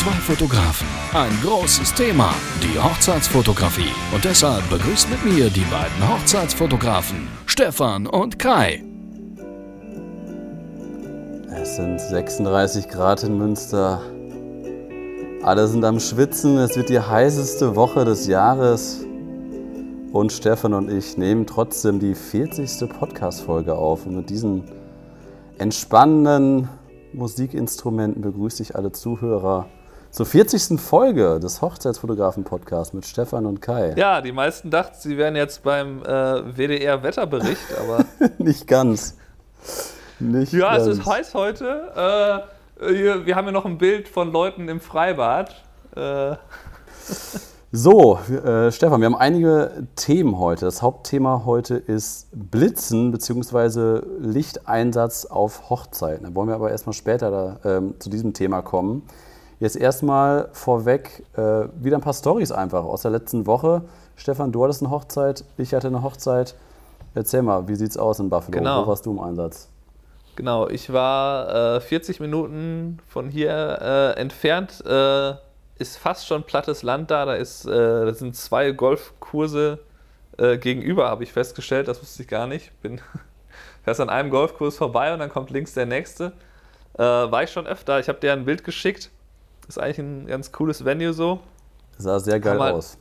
Zwei Fotografen, ein großes Thema, die Hochzeitsfotografie. Und deshalb begrüßt mit mir die beiden Hochzeitsfotografen, Stefan und Kai. Es sind 36 Grad in Münster. Alle sind am Schwitzen. Es wird die heißeste Woche des Jahres. Und Stefan und ich nehmen trotzdem die 40. Podcast-Folge auf. Und mit diesen entspannenden Musikinstrumenten begrüße ich alle Zuhörer zur 40. Folge des Hochzeitsfotografen-Podcasts mit Stefan und Kai. Ja, die meisten dachten, sie wären jetzt beim äh, WDR-Wetterbericht, aber. Nicht ganz. Nicht ja, ganz. es ist heiß heute. Äh, hier, wir haben ja noch ein Bild von Leuten im Freibad. Äh. So, äh, Stefan, wir haben einige Themen heute. Das Hauptthema heute ist Blitzen bzw. Lichteinsatz auf Hochzeiten. Da wollen wir aber erstmal später da, ähm, zu diesem Thema kommen. Jetzt erstmal vorweg äh, wieder ein paar Stories einfach aus der letzten Woche. Stefan, du hattest eine Hochzeit, ich hatte eine Hochzeit. Erzähl mal, wie sieht's aus in Buffalo? Genau. Wo warst du im Einsatz? Genau, ich war äh, 40 Minuten von hier äh, entfernt äh, ist fast schon plattes Land da. Da, ist, äh, da sind zwei Golfkurse äh, gegenüber, habe ich festgestellt. Das wusste ich gar nicht. Bin erst an einem Golfkurs vorbei und dann kommt links der nächste. War ich schon öfter. Ich habe dir ein Bild geschickt. Ist eigentlich ein ganz cooles Venue so. Sah sehr geil man, aus.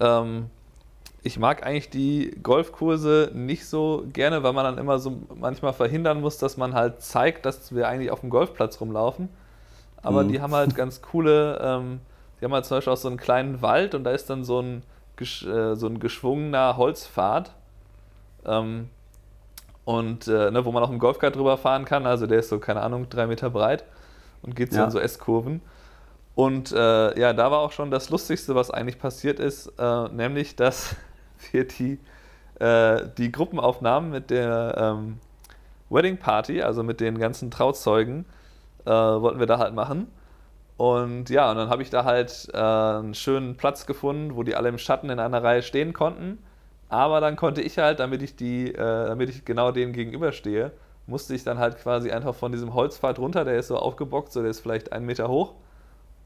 Ähm, ich mag eigentlich die Golfkurse nicht so gerne, weil man dann immer so manchmal verhindern muss, dass man halt zeigt, dass wir eigentlich auf dem Golfplatz rumlaufen aber mhm. die haben halt ganz coole, ähm, die haben halt zum Beispiel auch so einen kleinen Wald und da ist dann so ein, äh, so ein geschwungener Holzpfad. Ähm, und äh, ne, wo man auch im Golfkart drüber fahren kann, also der ist so, keine Ahnung, drei Meter breit und geht so ja. in so S-Kurven. Und äh, ja, da war auch schon das Lustigste, was eigentlich passiert ist, äh, nämlich, dass wir die, äh, die Gruppenaufnahmen mit der ähm, Wedding Party, also mit den ganzen Trauzeugen, äh, wollten wir da halt machen. Und ja, und dann habe ich da halt äh, einen schönen Platz gefunden, wo die alle im Schatten in einer Reihe stehen konnten. Aber dann konnte ich halt, damit ich die, äh, damit ich genau denen gegenüberstehe, musste ich dann halt quasi einfach von diesem Holzpfad runter, der ist so aufgebockt, so der ist vielleicht einen Meter hoch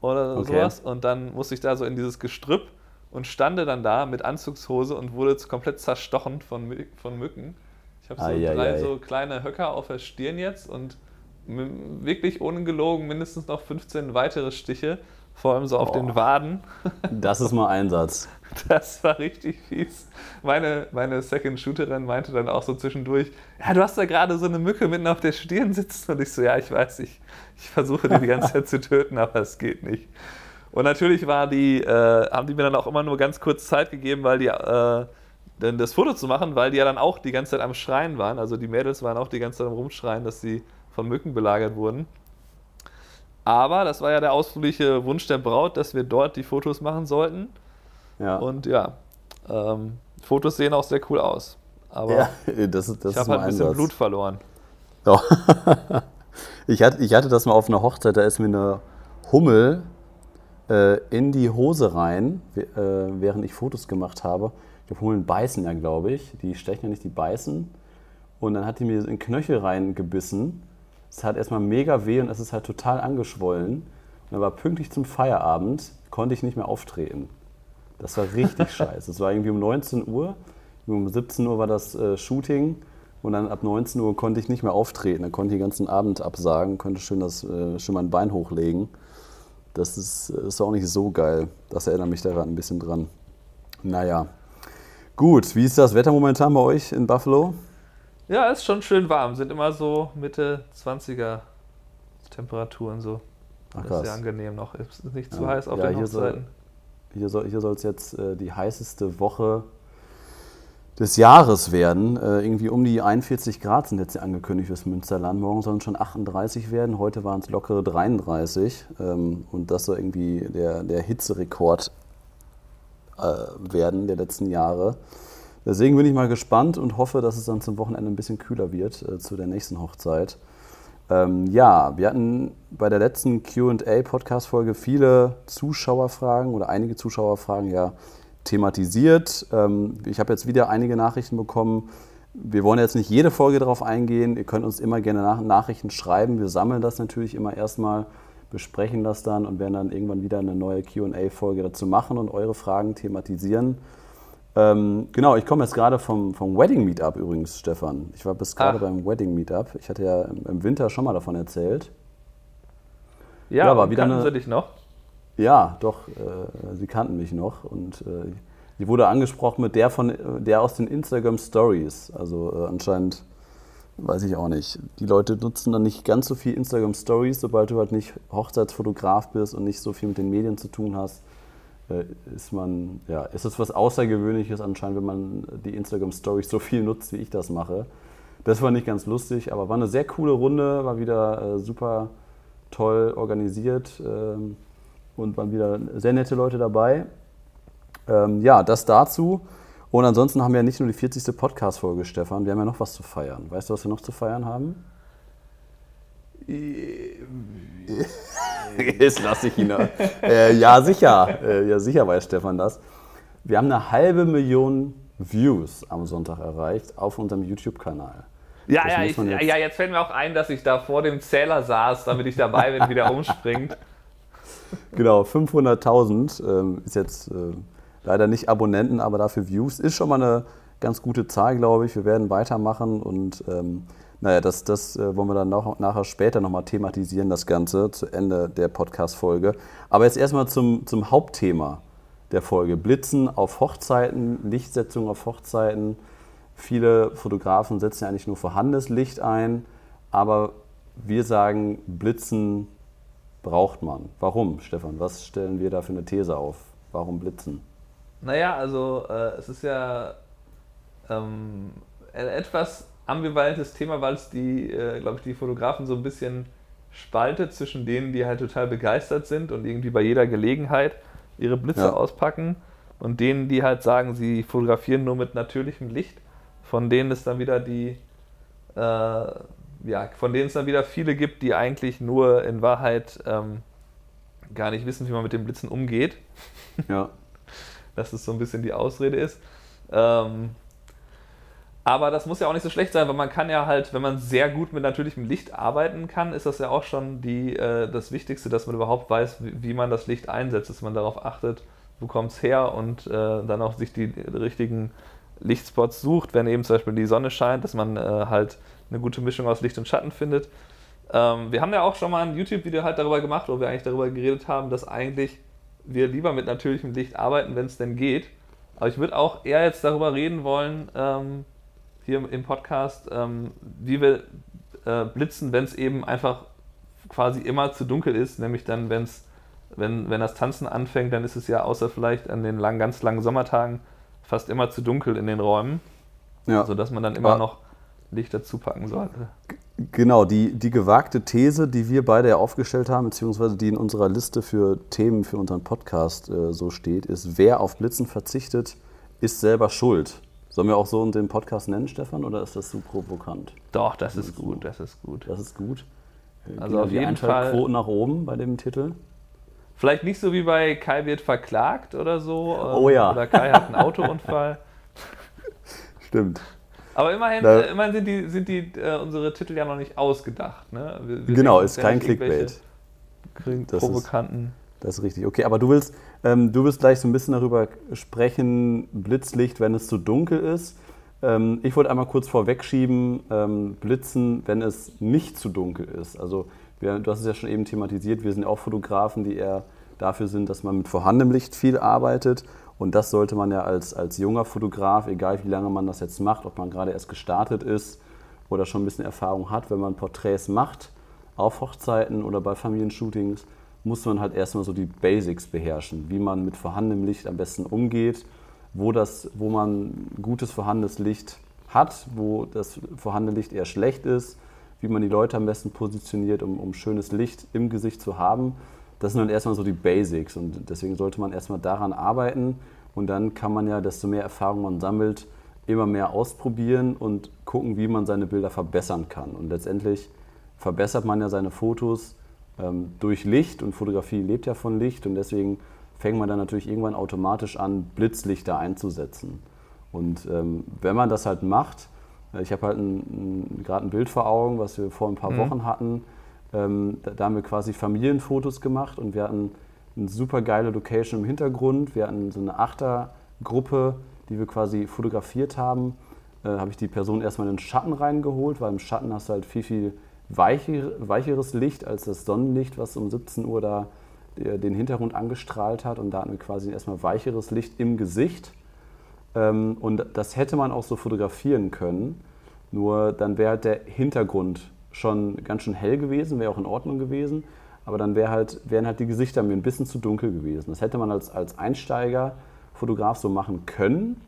oder okay. sowas. Und dann musste ich da so in dieses Gestrüpp und stande dann da mit Anzugshose und wurde komplett zerstochen von, von Mücken. Ich habe so ai, drei ai. so kleine Höcker auf der Stirn jetzt und wirklich ungelogen mindestens noch 15 weitere Stiche, vor allem so auf oh, den Waden. Das ist mal Einsatz. Das war richtig fies. Meine, meine Second Shooterin meinte dann auch so zwischendurch, ja, du hast da gerade so eine Mücke mitten auf der Stirn sitzen. Und ich so, ja, ich weiß, ich, ich versuche die die ganze Zeit zu töten, aber es geht nicht. Und natürlich war die, äh, haben die mir dann auch immer nur ganz kurz Zeit gegeben, weil die, äh, das Foto zu machen, weil die ja dann auch die ganze Zeit am Schreien waren. Also die Mädels waren auch die ganze Zeit am Rumschreien, dass sie von Mücken belagert wurden. Aber das war ja der ausdrückliche Wunsch der Braut, dass wir dort die Fotos machen sollten. Ja. Und ja, ähm, Fotos sehen auch sehr cool aus. Aber ja, das, das ich habe halt ein bisschen Einsatz. Blut verloren. Oh. ich, hatte, ich hatte das mal auf einer Hochzeit, da ist mir eine Hummel äh, in die Hose rein, äh, während ich Fotos gemacht habe. Ich glaube, Hummeln beißen ja, glaube ich. Die stechen ja nicht, die beißen. Und dann hat die mir in den Knöchel reingebissen es hat erstmal mega weh und es ist halt total angeschwollen. Und aber pünktlich zum Feierabend konnte ich nicht mehr auftreten. Das war richtig scheiße. Es war irgendwie um 19 Uhr. Um 17 Uhr war das äh, Shooting. Und dann ab 19 Uhr konnte ich nicht mehr auftreten. Dann konnte ich den ganzen Abend absagen, konnte schön, das, äh, schön mein Bein hochlegen. Das ist, ist auch nicht so geil. Das erinnert mich daran ein bisschen dran. Naja. Gut, wie ist das Wetter momentan bei euch in Buffalo? Ja, ist schon schön warm. Sind immer so Mitte 20er Temperaturen so. Ach, das ist sehr angenehm noch. Ist nicht zu ja. heiß auf ja, den hier Hochzeiten. Soll, hier soll es jetzt äh, die heißeste Woche des Jahres werden. Äh, irgendwie um die 41 Grad sind jetzt angekündigt fürs Münsterland. Morgen sollen es schon 38 werden. Heute waren es lockere 33. Ähm, und das soll irgendwie der, der Hitzerekord äh, werden der letzten Jahre. Deswegen bin ich mal gespannt und hoffe, dass es dann zum Wochenende ein bisschen kühler wird äh, zu der nächsten Hochzeit. Ähm, ja, wir hatten bei der letzten QA-Podcast-Folge viele Zuschauerfragen oder einige Zuschauerfragen ja thematisiert. Ähm, ich habe jetzt wieder einige Nachrichten bekommen. Wir wollen jetzt nicht jede Folge darauf eingehen. Ihr könnt uns immer gerne nach Nachrichten schreiben. Wir sammeln das natürlich immer erstmal, besprechen das dann und werden dann irgendwann wieder eine neue QA-Folge dazu machen und eure Fragen thematisieren. Ähm, genau, ich komme jetzt gerade vom, vom Wedding Meetup übrigens, Stefan. Ich war bis gerade beim Wedding Meetup. Ich hatte ja im Winter schon mal davon erzählt. Ja, ja war wieder kannten eine, sie dich noch? Ja, doch, äh, sie kannten mich noch und äh, die wurde angesprochen mit der von der aus den Instagram Stories. Also äh, anscheinend weiß ich auch nicht. Die Leute nutzen dann nicht ganz so viel Instagram Stories, sobald du halt nicht Hochzeitsfotograf bist und nicht so viel mit den Medien zu tun hast. Äh, ist man, ja, ist es was Außergewöhnliches anscheinend, wenn man die Instagram Stories so viel nutzt, wie ich das mache. Das war nicht ganz lustig, aber war eine sehr coole Runde, war wieder äh, super toll organisiert ähm, und waren wieder sehr nette Leute dabei. Ähm, ja, das dazu. Und ansonsten haben wir ja nicht nur die 40. Podcast-Folge, Stefan, wir haben ja noch was zu feiern. Weißt du, was wir noch zu feiern haben? Jetzt lasse ich ihn. äh, ja, sicher. Äh, ja, sicher weiß Stefan das. Wir haben eine halbe Million Views am Sonntag erreicht auf unserem YouTube-Kanal. Ja, ja, ich, jetzt ja, jetzt fällt mir auch ein, dass ich da vor dem Zähler saß, damit ich dabei bin, wie der umspringt. Genau, 500.000 ähm, ist jetzt äh, leider nicht Abonnenten, aber dafür Views. Ist schon mal eine ganz gute Zahl, glaube ich. Wir werden weitermachen und ähm, naja, das, das äh, wollen wir dann noch, nachher später nochmal thematisieren, das Ganze, zu Ende der Podcast-Folge. Aber jetzt erstmal zum, zum Hauptthema der Folge. Blitzen auf Hochzeiten, Lichtsetzung auf Hochzeiten. Viele Fotografen setzen ja eigentlich nur vorhandenes Licht ein, aber wir sagen, Blitzen braucht man. Warum, Stefan? Was stellen wir da für eine These auf? Warum Blitzen? Naja, also äh, es ist ja ähm, etwas ambivalentes Thema, weil es die, äh, glaube ich, die Fotografen so ein bisschen spaltet zwischen denen, die halt total begeistert sind und irgendwie bei jeder Gelegenheit ihre Blitze ja. auspacken und denen, die halt sagen, sie fotografieren nur mit natürlichem Licht, von denen es dann wieder die, äh, ja, von denen es dann wieder viele gibt, die eigentlich nur in Wahrheit ähm, gar nicht wissen, wie man mit den Blitzen umgeht. Ja. Dass es so ein bisschen die Ausrede ist. Ähm, aber das muss ja auch nicht so schlecht sein, weil man kann ja halt, wenn man sehr gut mit natürlichem Licht arbeiten kann, ist das ja auch schon die, äh, das Wichtigste, dass man überhaupt weiß, wie, wie, man das Licht einsetzt, dass man darauf achtet, wo kommt es her und äh, dann auch sich die richtigen Lichtspots sucht, wenn eben zum Beispiel die Sonne scheint, dass man äh, halt eine gute Mischung aus Licht und Schatten findet. Ähm, wir haben ja auch schon mal ein YouTube-Video halt darüber gemacht, wo wir eigentlich darüber geredet haben, dass eigentlich wir lieber mit natürlichem Licht arbeiten, wenn es denn geht. Aber ich würde auch eher jetzt darüber reden wollen, ähm, hier im Podcast, ähm, wie wir äh, blitzen, wenn es eben einfach quasi immer zu dunkel ist, nämlich dann, wenn's, wenn, wenn das Tanzen anfängt, dann ist es ja außer vielleicht an den lang, ganz langen Sommertagen fast immer zu dunkel in den Räumen, ja. sodass man dann immer noch Licht dazu packen sollte. Genau, die, die gewagte These, die wir beide ja aufgestellt haben, beziehungsweise die in unserer Liste für Themen für unseren Podcast äh, so steht, ist, wer auf Blitzen verzichtet, ist selber schuld. Sollen wir auch so den Podcast nennen, Stefan, oder ist das zu provokant? Doch, das ist gut, das ist gut. Das ist gut. Also auf jeden Fall Quoten nach oben bei dem Titel. Vielleicht nicht so wie bei Kai wird verklagt oder so. Oh ja. Oder Kai hat einen Autounfall. Stimmt. Aber immerhin, da, äh, immerhin sind die, sind die äh, unsere Titel ja noch nicht ausgedacht. Ne? Wir, wir genau, ist kein Clickbait. Provokanten. Das ist richtig. Okay, aber du willst, ähm, du willst gleich so ein bisschen darüber sprechen, Blitzlicht, wenn es zu dunkel ist. Ähm, ich wollte einmal kurz vorwegschieben, ähm, Blitzen, wenn es nicht zu dunkel ist. Also wir, du hast es ja schon eben thematisiert, wir sind ja auch Fotografen, die eher dafür sind, dass man mit vorhandenem Licht viel arbeitet. Und das sollte man ja als, als junger Fotograf, egal wie lange man das jetzt macht, ob man gerade erst gestartet ist oder schon ein bisschen Erfahrung hat, wenn man Porträts macht, auf Hochzeiten oder bei Familienshootings, muss man halt erstmal so die Basics beherrschen, wie man mit vorhandenem Licht am besten umgeht, wo, das, wo man gutes vorhandenes Licht hat, wo das vorhandene Licht eher schlecht ist, wie man die Leute am besten positioniert, um, um schönes Licht im Gesicht zu haben. Das sind dann erstmal so die Basics und deswegen sollte man erstmal daran arbeiten und dann kann man ja, desto mehr Erfahrung man sammelt, immer mehr ausprobieren und gucken, wie man seine Bilder verbessern kann. Und letztendlich verbessert man ja seine Fotos ähm, durch Licht und Fotografie lebt ja von Licht und deswegen fängt man dann natürlich irgendwann automatisch an, Blitzlichter einzusetzen. Und ähm, wenn man das halt macht, äh, ich habe halt gerade ein Bild vor Augen, was wir vor ein paar mhm. Wochen hatten, Ähm, da, da, haben wir quasi Familienfotos gemacht und wir hatten eine super geile Location im Hintergrund. Wir hatten so eine Achtergruppe, die wir quasi fotografiert haben. Äh, habe ich die Person erstmal in den Schatten reingeholt, weil im Schatten hast du halt viel, viel weicher, weicheres Licht als das Sonnenlicht, was um 17 Uhr da den Hintergrund angestrahlt hat. Und da hatten wir quasi erstmal weicheres Licht im Gesicht. Ähm, und das hätte man auch so fotografieren können. Nur dann wäre halt der Hintergrund schon ganz schön hell gewesen, wäre auch in Ordnung gewesen. Aber dann wär halt, wären halt die Gesichter mir ein bisschen zu dunkel gewesen. Das hätte man als, als Einsteiger-Fotograf so machen können.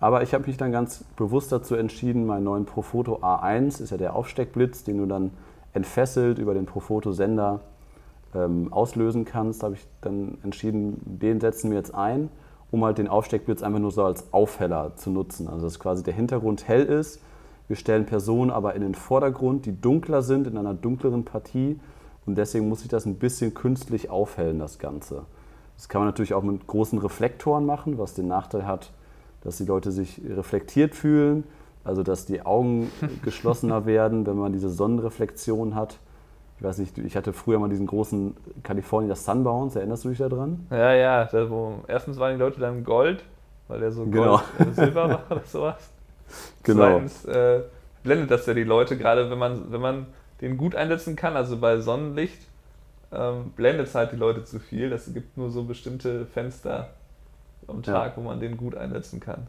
Aber ich habe mich dann ganz bewusst dazu entschieden, meinen neuen Profoto A1 ist ja der Aufsteckblitz, den du dann entfesselt über den Profoto-Sender ähm, auslösen kannst. Habe ich dann entschieden, den setzen wir jetzt ein, um halt den Aufsteckblitz einfach nur so als Aufheller zu nutzen. Also dass quasi der Hintergrund hell ist. Wir stellen Personen aber in den Vordergrund, die dunkler sind, in einer dunkleren Partie. Und deswegen muss ich das ein bisschen künstlich aufhellen, das Ganze. Das kann man natürlich auch mit großen Reflektoren machen, was den Nachteil hat, dass die Leute sich reflektiert fühlen, also dass die Augen geschlossener werden, wenn man diese Sonnenreflexion hat. Ich weiß nicht, ich hatte früher mal diesen großen California Sunbounce, erinnerst du dich daran? Ja, ja, da, wo, erstens waren die Leute dann Gold, weil der so Gold, genau. äh, Silber war oder sowas. Genau. Zweitens äh, blendet das ja die Leute, gerade wenn man, wenn man den gut einsetzen kann, also bei Sonnenlicht, ähm, blendet es halt die Leute zu viel. Es gibt nur so bestimmte Fenster am Tag, ja. wo man den gut einsetzen kann.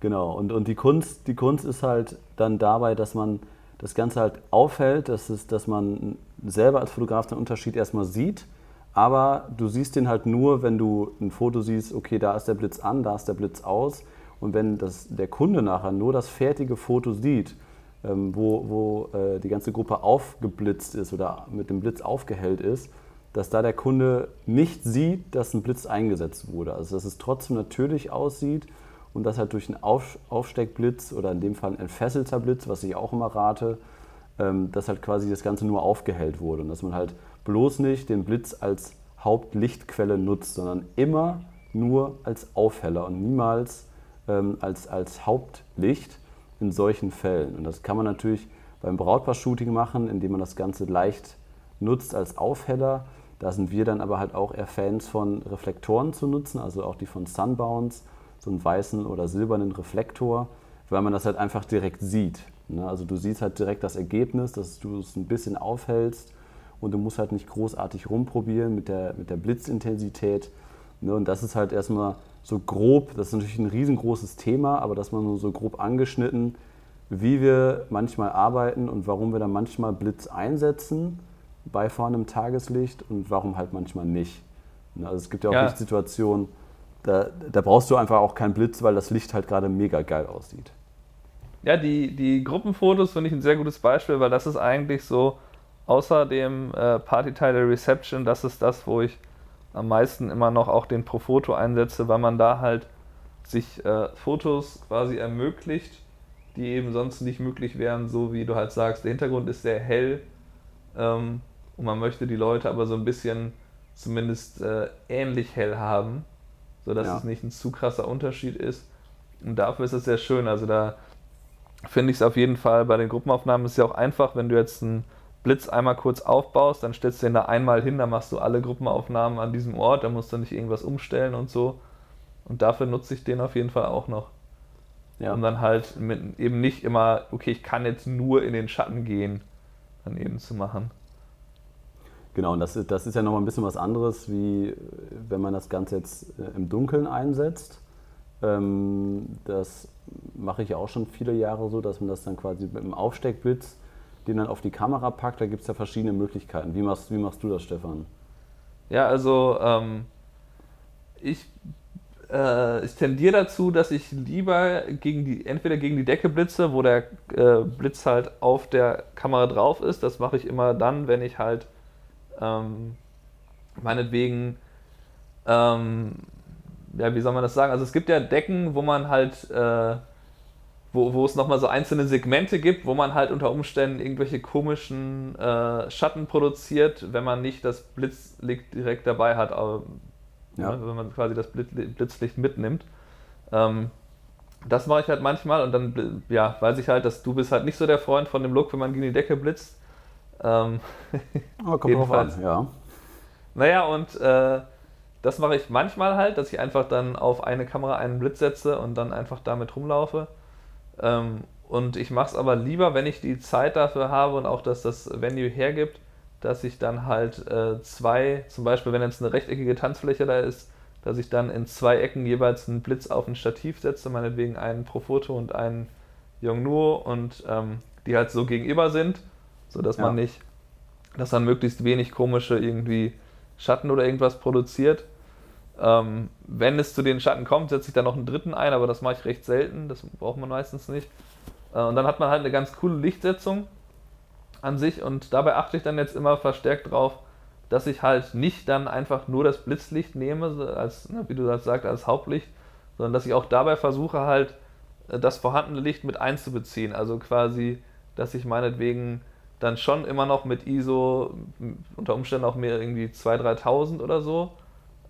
Genau, und, und die, Kunst, die Kunst ist halt dann dabei, dass man das Ganze halt aufhält, dass, es, dass man selber als Fotograf den Unterschied erstmal sieht, aber du siehst den halt nur, wenn du ein Foto siehst, okay, da ist der Blitz an, da ist der Blitz aus. Und wenn das, der Kunde nachher nur das fertige Foto sieht, ähm, wo, wo äh, die ganze Gruppe aufgeblitzt ist oder mit dem Blitz aufgehellt ist, dass da der Kunde nicht sieht, dass ein Blitz eingesetzt wurde. Also dass es trotzdem natürlich aussieht und dass halt durch einen Auf Aufsteckblitz oder in dem Fall ein entfesselter Blitz, was ich auch immer rate, ähm, dass halt quasi das Ganze nur aufgehellt wurde und dass man halt bloß nicht den Blitz als Hauptlichtquelle nutzt, sondern immer nur als Aufheller und niemals ähm, als, als Hauptlicht in solchen Fällen. Und das kann man natürlich beim Brautpaar-Shooting machen, indem man das Ganze leicht nutzt als Aufheller da sind wir dann aber halt auch eher Fans von Reflektoren zu nutzen, also auch die von Sunbounce, so einen weißen oder silbernen Reflektor, weil man das halt einfach direkt sieht. Ne? Also du siehst halt direkt das Ergebnis, dass du es ein bisschen aufhältst und du musst halt nicht großartig rumprobieren mit der, mit der Blitzintensität. Ne? Und das ist halt erstmal so grob, das ist natürlich ein riesengroßes Thema, aber dass man nur so grob angeschnitten, wie wir manchmal arbeiten und warum wir dann manchmal Blitz einsetzen bei vorhandem Tageslicht und warum halt manchmal nicht. Ne, also es gibt ja auch ja. nicht Situationen, da, da brauchst du einfach auch keinen Blitz, weil das Licht halt gerade mega geil aussieht. Ja, die, die Gruppenfotos finde ich ein sehr gutes Beispiel, weil das ist eigentlich so, außer dem äh, Partyteil der Reception, das ist das, wo ich am meisten immer noch auch den Profoto einsetze, weil man da halt sich äh, Fotos quasi ermöglicht, die eben sonst nicht möglich wären, so wie du halt sagst, der Hintergrund ist sehr hell. Ähm, und man möchte die Leute aber so ein bisschen zumindest äh, ähnlich hell haben, sodass ja. es nicht ein zu krasser Unterschied ist. Und dafür ist es sehr schön. Also da finde ich es auf jeden Fall bei den Gruppenaufnahmen ist ja auch einfach, wenn du jetzt einen Blitz einmal kurz aufbaust, dann stellst du den da einmal hin, dann machst du alle Gruppenaufnahmen an diesem Ort, dann musst du nicht irgendwas umstellen und so. Und dafür nutze ich den auf jeden Fall auch noch. Ja. Um dann halt mit, eben nicht immer, okay, ich kann jetzt nur in den Schatten gehen, dann eben zu machen. Genau, und das, das ist ja nochmal ein bisschen was anderes, wie wenn man das Ganze jetzt äh, im Dunkeln einsetzt. Ähm, das mache ich ja auch schon viele Jahre so, dass man das dann quasi mit einem Aufsteckblitz, den dann auf die Kamera packt. Da gibt es ja verschiedene Möglichkeiten. Wie machst, wie machst du das, Stefan? Ja, also ähm, ich, äh, ich tendiere dazu, dass ich lieber gegen die, entweder gegen die Decke blitze, wo der äh, Blitz halt auf der Kamera drauf ist. Das mache ich immer dann, wenn ich halt ähm, meinetwegen, ähm, ja, wie soll man das sagen? Also es gibt ja Decken, wo man halt, äh, wo, wo es nochmal so einzelne Segmente gibt, wo man halt unter Umständen irgendwelche komischen äh, Schatten produziert, wenn man nicht das Blitzlicht direkt dabei hat, aber, ja. ne, wenn man quasi das Blitzlicht mitnimmt. Ähm, das mache ich halt manchmal und dann ja, weiß ich halt, dass du bist halt nicht so der Freund von dem Look, wenn man gegen die Decke blitzt. Ähm, Aber kommt drauf an, ja. Naja, und äh, das mache ich manchmal halt, dass ich einfach dann auf eine Kamera einen Blitz setze und dann einfach damit rumlaufe. Ähm, und ich mache es aber lieber, wenn ich die Zeit dafür habe und auch, dass das Venue hergibt, dass ich dann halt äh, zwei, zum Beispiel wenn jetzt eine rechteckige Tanzfläche da ist, dass ich dann in zwei Ecken jeweils einen Blitz auf ein Stativ setze, meinetwegen einen pro Foto und einen Yongnuo und ähm, die halt so gegenüber sind, sodass ja. man nicht, dass dann möglichst wenig komische irgendwie Schatten oder irgendwas produziert. Ähm, wenn es zu den Schatten kommt, setze ich dann noch einen dritten ein, aber das mache ich recht selten, das braucht man meistens nicht. Äh, und dann hat man halt eine ganz coole Lichtsetzung an sich und dabei achte ich dann jetzt immer verstärkt drauf, dass ich halt nicht dann einfach nur das Blitzlicht nehme, als, ne, wie du das sagst, als Hauptlicht, sondern dass ich auch dabei versuche halt äh, das vorhandene Licht mit einzubeziehen. Also quasi, dass ich meinetwegen dann schon immer noch mit ISO unter Umständen auch mehr irgendwie 2.000, 3.000 oder so,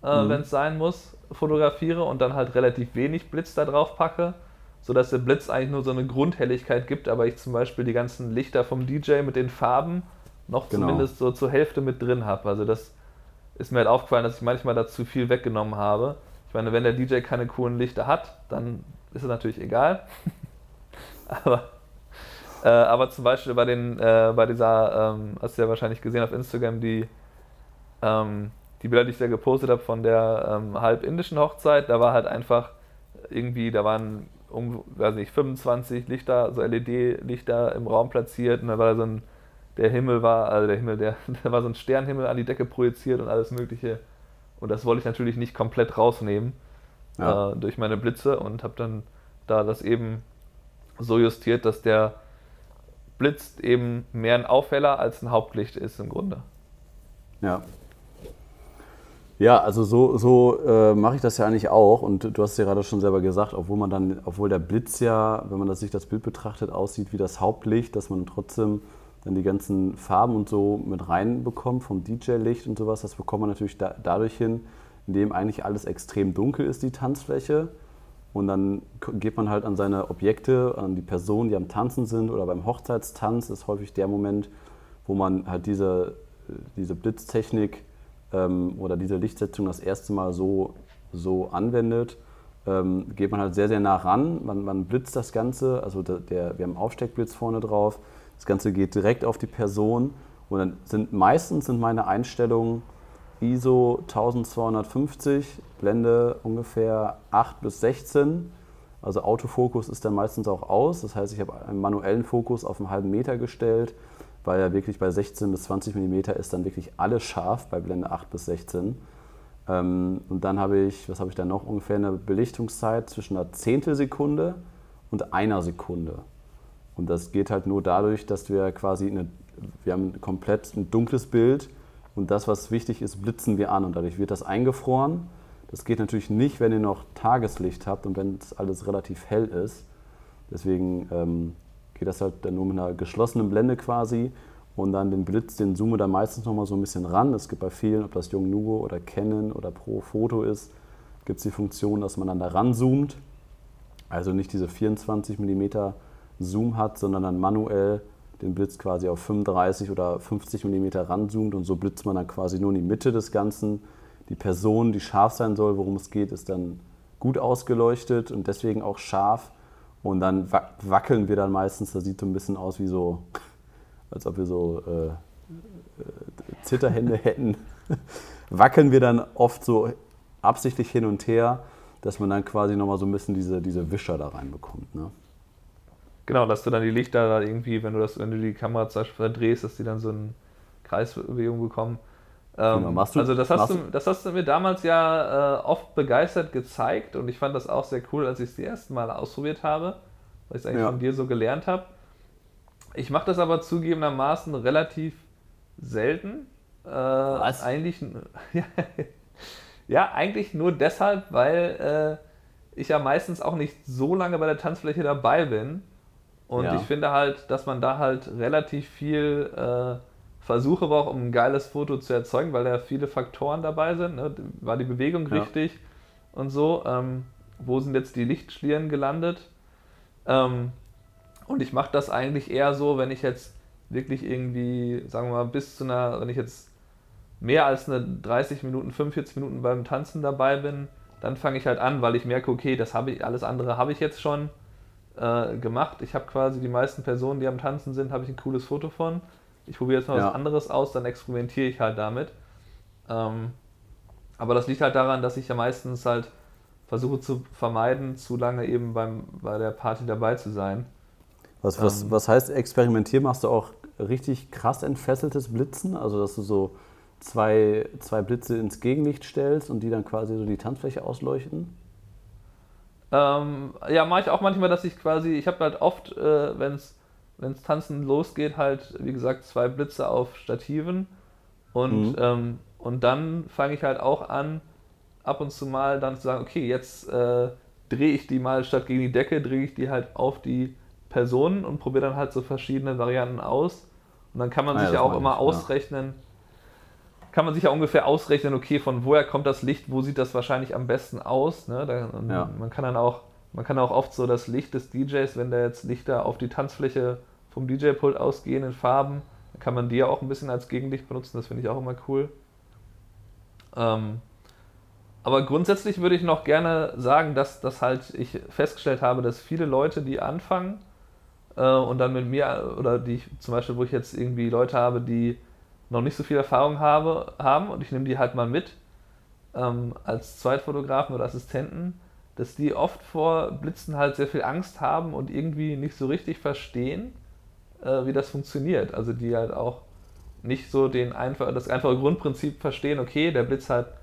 äh, mhm. wenn es sein muss, fotografiere und dann halt relativ wenig Blitz da drauf packe, sodass der Blitz eigentlich nur so eine Grundhelligkeit gibt, aber ich zum Beispiel die ganzen Lichter vom DJ mit den Farben noch genau. zumindest so zur Hälfte mit drin habe. Also das ist mir halt aufgefallen, dass ich manchmal da zu viel weggenommen habe. Ich meine, wenn der DJ keine coolen Lichter hat, dann ist es natürlich egal. aber, äh, aber zum Beispiel bei, den, äh, bei dieser, ähm, hast du ja wahrscheinlich gesehen auf Instagram, die, ähm, die Bilder, die ich da gepostet habe von der ähm, halb indischen Hochzeit, da war halt einfach irgendwie, da waren um, weiß nicht, 25 Lichter, so LED-Lichter im Raum platziert und da war so ein der Himmel war, also der Himmel, der, da war so ein Sternhimmel an die Decke projiziert und alles Mögliche. Und das wollte ich natürlich nicht komplett rausnehmen ja. äh, durch meine Blitze und habe dann da das eben so justiert, dass der Blitz eben mehr ein Aufheller als ein Hauptlicht ist im Grunde. Ja. Ja, also so, so äh, mache ich das ja eigentlich auch. Und du hast ja gerade schon selber gesagt, obwohl man dann, obwohl der Blitz ja, wenn man das sich das Bild betrachtet, aussieht wie das Hauptlicht, dass man trotzdem dann die ganzen Farben und so mit reinbekommt vom DJ-Licht und sowas. Das bekommt man natürlich da, dadurch hin, indem eigentlich alles extrem dunkel ist, die Tanzfläche. Und dann geht man halt an seine Objekte, an die Personen, die am Tanzen sind oder beim Hochzeitstanz ist häufig der Moment, wo man halt diese, diese Blitztechnik ähm, oder diese Lichtsetzung das erste Mal so, so anwendet. Ähm, geht man halt sehr, sehr nah ran. Man, man blitzt das Ganze, also der, der, wir haben Aufsteckblitz vorne drauf das Ganze geht direkt auf die Person und dann sind meistens sind meine Einstellungen ISO 1250, Blende ungefähr 8 bis 16. Also Autofokus ist dann meistens auch aus. Das heißt, ich habe einen manuellen Fokus auf einen halben Meter gestellt, weil ja wirklich bei 16 bis 20 mm ist dann wirklich alles scharf bei Blende 8 bis 16. Ähm, und dann habe ich, was habe ich da noch? Ungefähr eine Belichtungszeit zwischen einer Zehntelsekunde und einer Sekunde. Und das geht halt nur dadurch, dass wir quasi, eine, wir haben komplett ein dunkles Bild und das, was wichtig ist, blitzen wir an und dadurch wird das eingefroren. Das geht natürlich nicht, wenn ihr noch Tageslicht habt und wenn es alles relativ hell ist. Deswegen ähm, geht das halt dann nur mit einer geschlossenen Blende quasi und dann den Blitz, den zoome da meistens noch mal so ein bisschen ran. Es gibt bei vielen, ob das Yongnuo oder Canon oder Pro Photo ist, gibt es die Funktion, dass man dann da ranzoomt. Also nicht diese 24 mm Zoom hat, sondern dann manuell den Blitz quasi auf 35 oder 50 mm ranzoomt und so blitzt man dann quasi nur in die Mitte des Ganzen. Die Person, die scharf sein soll, worum es geht, ist dann gut ausgeleuchtet und deswegen auch scharf. Und dann wackeln wir dann meistens, das sieht so ein bisschen aus wie so, als ob wir so äh, äh Zitterhände hätten. wackeln wir dann oft so absichtlich hin und her, dass man dann quasi nochmal so ein bisschen diese, diese Wischer da reinbekommt. Ne? Genau, dass du dann die Lichter da irgendwie, wenn du das, wenn du die Kamera zum Beispiel verdrehst, dass die dann so eine Kreisbewegung bekommen. Ähm, genau, machst du, also das hast, du, das hast du mir damals ja äh, oft begeistert gezeigt und ich fand das auch sehr cool, als ich es die ersten Mal ausprobiert habe, weil ich es eigentlich ja. von dir so gelernt habe. Ich mache das aber zugegebenermaßen relativ selten. Äh, Was? Eigentlich, ja, ja, eigentlich nur deshalb, weil äh, ich ja meistens auch nicht so lange bei der Tanzfläche dabei bin und ja. ich finde halt, dass man da halt relativ viel äh, Versuche braucht, um ein geiles Foto zu erzeugen, weil da viele Faktoren dabei sind. Ne? War die Bewegung ja. richtig und so? Ähm, wo sind jetzt die Lichtschlieren gelandet? Ähm, und ich mache das eigentlich eher so, wenn ich jetzt wirklich irgendwie, sagen wir mal, bis zu einer, wenn ich jetzt mehr als eine 30 Minuten, 45 Minuten beim Tanzen dabei bin, dann fange ich halt an, weil ich merke, okay, das habe ich, alles andere habe ich jetzt schon äh, gemacht. Ich habe quasi die meisten Personen, die am Tanzen sind, habe ich ein cooles Foto von. Ich probiere jetzt mal ja. was anderes aus, dann experimentiere ich halt damit. Ähm, aber das liegt halt daran, dass ich ja meistens halt versuche zu vermeiden, zu lange eben beim, bei der Party dabei zu sein. Was, was, ähm, was heißt experimentieren? Machst du auch richtig krass entfesseltes Blitzen? Also, dass du so zwei, zwei Blitze ins Gegenlicht stellst und die dann quasi so die Tanzfläche ausleuchten? Ähm, ja, mache ich auch manchmal, dass ich quasi, ich habe halt oft, äh, wenn es Tanzen losgeht, halt, wie gesagt, zwei Blitze auf Stativen und, mhm. ähm, und dann fange ich halt auch an, ab und zu mal dann zu sagen, okay, jetzt äh, drehe ich die mal statt gegen die Decke, drehe ich die halt auf die Personen und probiere dann halt so verschiedene Varianten aus. Und dann kann man ah, sich ja auch immer ich, ausrechnen, ja kann man sich ja ungefähr ausrechnen, okay, von woher kommt das Licht, wo sieht das wahrscheinlich am besten aus. Ne? Da, ja. Man kann dann auch, man kann auch oft so das Licht des DJs, wenn da jetzt Lichter auf die Tanzfläche vom DJ-Pult ausgehen in Farben, dann kann man die ja auch ein bisschen als Gegenlicht benutzen, das finde ich auch immer cool. Ähm, aber grundsätzlich würde ich noch gerne sagen, dass, dass halt ich festgestellt habe, dass viele Leute, die anfangen äh, und dann mit mir, oder die ich zum Beispiel, wo ich jetzt irgendwie Leute habe, die noch nicht so viel Erfahrung habe, haben und ich nehme die halt mal mit ähm, als Zweitfotografen oder Assistenten, dass die oft vor Blitzen halt sehr viel Angst haben und irgendwie nicht so richtig verstehen, äh, wie das funktioniert. Also die halt auch nicht so den einfach, das einfache Grundprinzip verstehen, okay, der Blitz hat